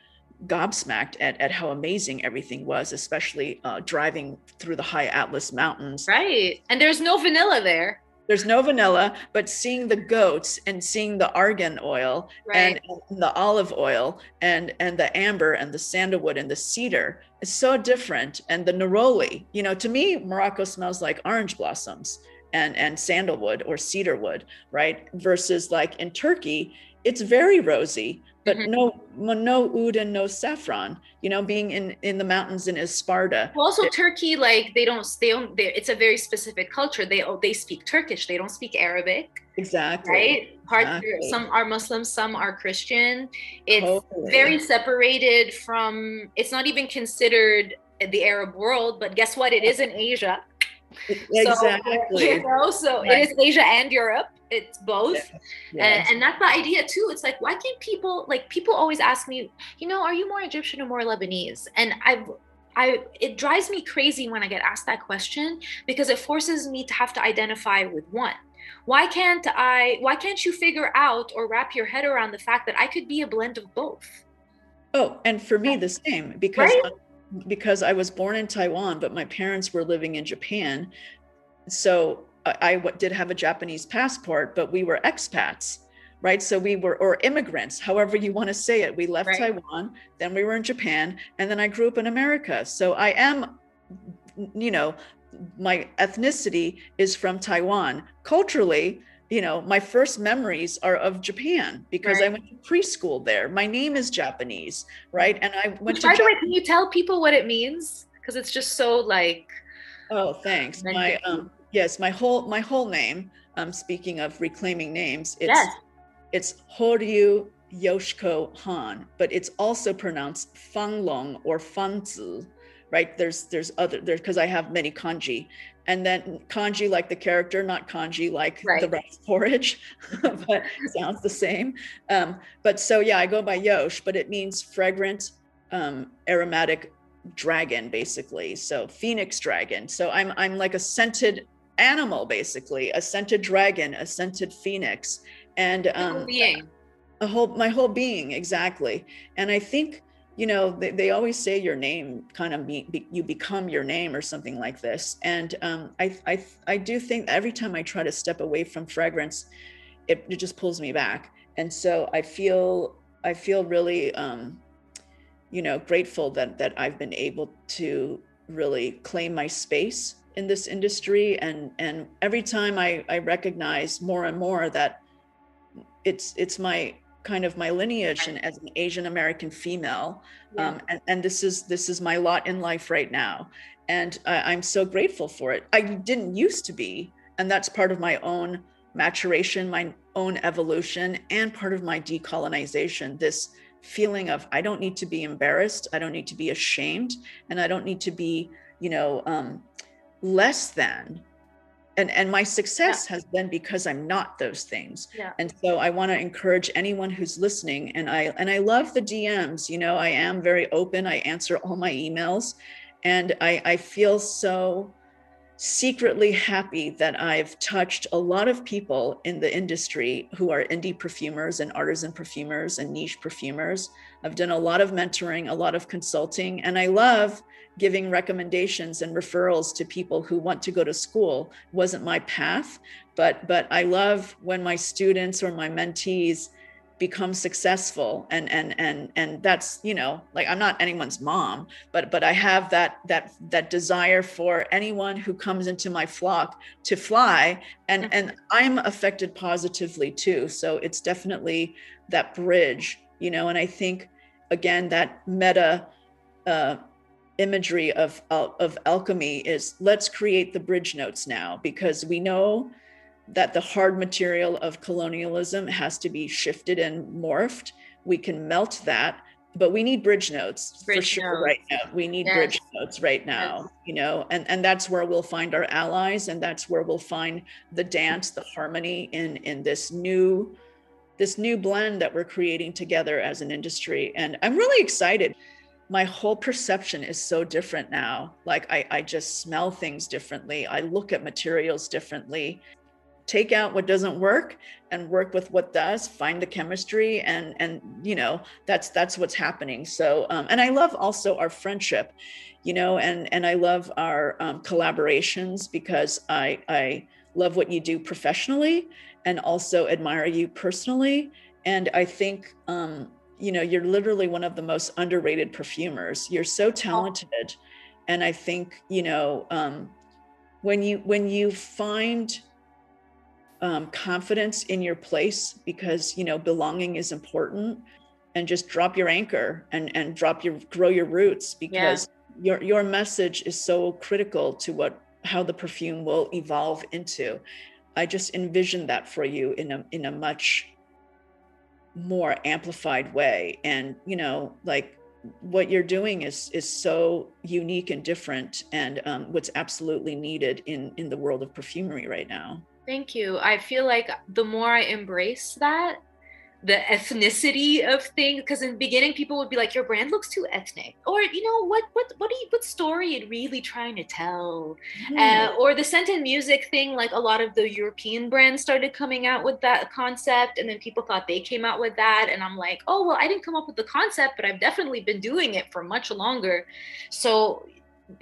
gobsmacked at, at how amazing everything was, especially uh, driving through the high Atlas Mountains. Right. And there's no vanilla there there's no vanilla, but seeing the goats and seeing the argan oil right. and, and, the olive oil and and the amber and the sandalwood and the cedar is so different. And the neroli, you know, to me, Morocco smells like orange blossoms and and sandalwood or cedarwood right? Versus like in Turkey, it's very rosy, but mm-hmm. no no oud and no saffron you know being in in the mountains in Isparta well, also it, turkey like they don't they don't it's a very specific culture they oh, they speak turkish they don't speak arabic exactly right part exactly. some are muslim some are christian it's totally. very separated from it's not even considered the arab world but guess what it is in asia exactly so, you know so right. it is asia and europe it's both yeah. Yeah. And, and, that's the idea too it's like why can't people like people always ask me you know are you more egyptian or more lebanese and I've I it drives me crazy when I get asked that question because it forces me to have to identify with one. Why can't I why can't you figure out or wrap your head around the fact that I could be a blend of both? Oh, and for me the same because right? Because I was born in Taiwan but my parents were living in Japan. So I did have a Japanese passport, but we were expats, right? So we were, or immigrants, however you want to say it. We left right. Taiwan, then we were in Japan, and then I grew up in America. So I am, you know, my ethnicity is from Taiwan. Culturally, you know, my first memories are of Japan because right. I went to preschool there. My name is Japanese, right? And I went Which, to. By the way, can you tell people what it means? Because it's just so like. Oh, thanks. My um, Yes, my whole my whole name. Um, speaking of reclaiming names, it's yes. it's Horyu Yoshiko Han, but it's also pronounced Fanglong or Fanzi, right? There's there's other there because I have many kanji, and then kanji like the character, not congee like right. the rice porridge, but sounds the same. Um, but so yeah, I go by Yosh, but it means fragrant, um, aromatic dragon basically so phoenix dragon so i'm i'm like a scented animal basically a scented dragon a scented phoenix and um being. a whole my whole being exactly and i think you know they, they always say your name kind of be, be, you become your name or something like this. And um, I, I i do think every time i try to step away from fragrance it, it just pulls me back. And so i feel i feel really um, you know grateful that that i've been able to really claim my space in this industry. And and every time I, I recognize more and more that it's it's my kind of my lineage and as an Asian American female yeah. um, and, and this is this is my lot in life right now. And I, I'm so grateful for it. I didn't used to be and that's part of my own maturation my own evolution and part of my decolonization this feeling of I don't need to be embarrassed I don't need to be ashamed and I don't need to be you know um, less than and and my success yeah. has been because i'm not those things yeah. and so i want to encourage anyone who's listening and i and i love the dms you know i am very open i answer all my emails and i i feel so secretly happy that i've touched a lot of people in the industry who are indie perfumers and artisan perfumers and niche perfumers i've done a lot of mentoring a lot of consulting and i love giving recommendations and referrals to people who want to go to school wasn't my path but but i love when my students or my mentees become successful and and and and that's you know like i'm not anyone's mom but but i have that that that desire for anyone who comes into my flock to fly and mm-hmm. and i'm affected positively too so it's definitely that bridge you know and i think again that meta uh, imagery of uh, of alchemy is let's create the bridge notes now because we know that the hard material of colonialism has to be shifted and morphed. We can melt that, but we need bridge notes bridge for sure notes. right now. We need yes. bridge notes right now, yes. you know, and, and that's where we'll find our allies and that's where we'll find the dance, the harmony in in this new this new blend that we're creating together as an industry. And I'm really excited. My whole perception is so different now. Like I, I just smell things differently. I look at materials differently take out what doesn't work and work with what does find the chemistry and and you know that's that's what's happening so um, and i love also our friendship you know and and i love our um, collaborations because i i love what you do professionally and also admire you personally and i think um, you know you're literally one of the most underrated perfumers. You're so talented. And i think you know um, when you when you find um, confidence in your place because you know belonging is important and just drop your anchor and and drop your grow your roots because yeah. your your message is so critical to what how the perfume will evolve into. I just envision that for you in a in a much more amplified way and you know like what you're doing is is so unique and different and um, what's absolutely needed in in the world of perfumery right now Thank you. I feel like the more I embrace that, the ethnicity of things, because in the beginning people would be like, "Your brand looks too ethnic," or you know, what what what are you, what story it really trying to tell, mm. uh, or the scent and music thing. Like a lot of the European brands started coming out with that concept, and then people thought they came out with that, and I'm like, "Oh well, I didn't come up with the concept, but I've definitely been doing it for much longer." So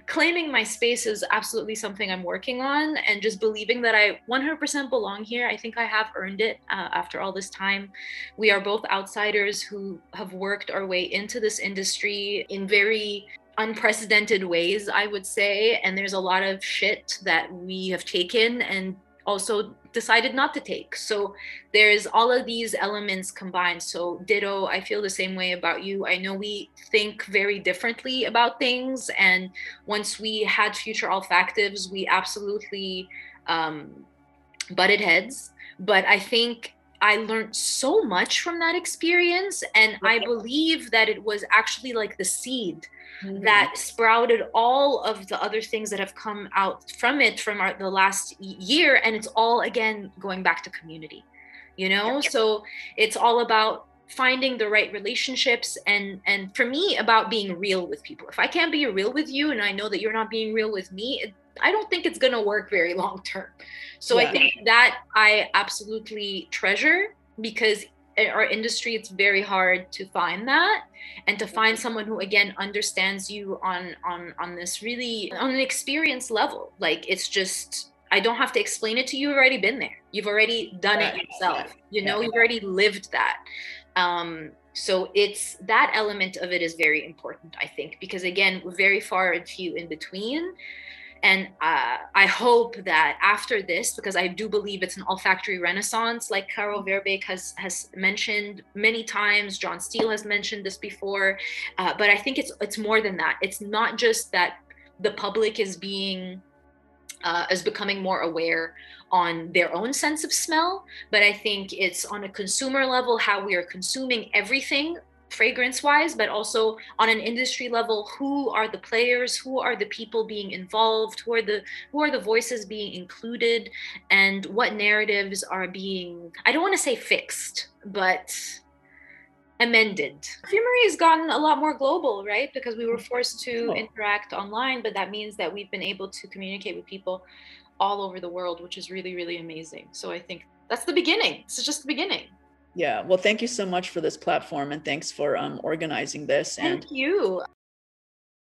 claiming my space is absolutely something I'm working on, and just believing that I 100% belong here. I think I have earned it uh, after all this time. We are both outsiders who have worked our way into this industry in very unprecedented ways, I would say. And there's a lot of shit that we have taken and also decided not to take. So there's all of these elements combined. So ditto, I feel the same way about you. I know we think very differently about things. And once we had future olfactives, we absolutely um, butted heads. But I think I learned so much from that experience. And I believe that it was actually like the seed mm-hmm. that sprouted all of the other things that have come out from it from our, the last year and it's all again going back to community you know yep. so it's all about finding the right relationships and and for me about being real with people if i can't be real with you and i know that you're not being real with me it, i don't think it's going to work very long term so yeah. i think that i absolutely treasure because our industry it's very hard to find that and to find mm-hmm. someone who again understands you on on on this really on an experience level like it's just i don't have to explain it to you you've already been there you've already done right. it yourself you know yeah. you've already lived that um so it's that element of it is very important i think because again we're very far and few in between and uh, I hope that after this, because I do believe it's an olfactory renaissance, like Caro Verbeek has has mentioned many times, John Steele has mentioned this before, uh, but I think it's it's more than that. It's not just that the public is being uh, is becoming more aware on their own sense of smell, but I think it's on a consumer level how we are consuming everything fragrance wise but also on an industry level who are the players? Who are the people being involved? Who are the who are the voices being included? And what narratives are being i don't want to say fixed but amended. Perfumery has gotten a lot more global right? Because we were mm-hmm. forced to interact online but that means that we've been able to communicate with people all over the world which is really really amazing. So i think that's the beginning. This is just the beginning yeah. Well, thank you so much for this platform and thanks for um, organizing this. Thank and you.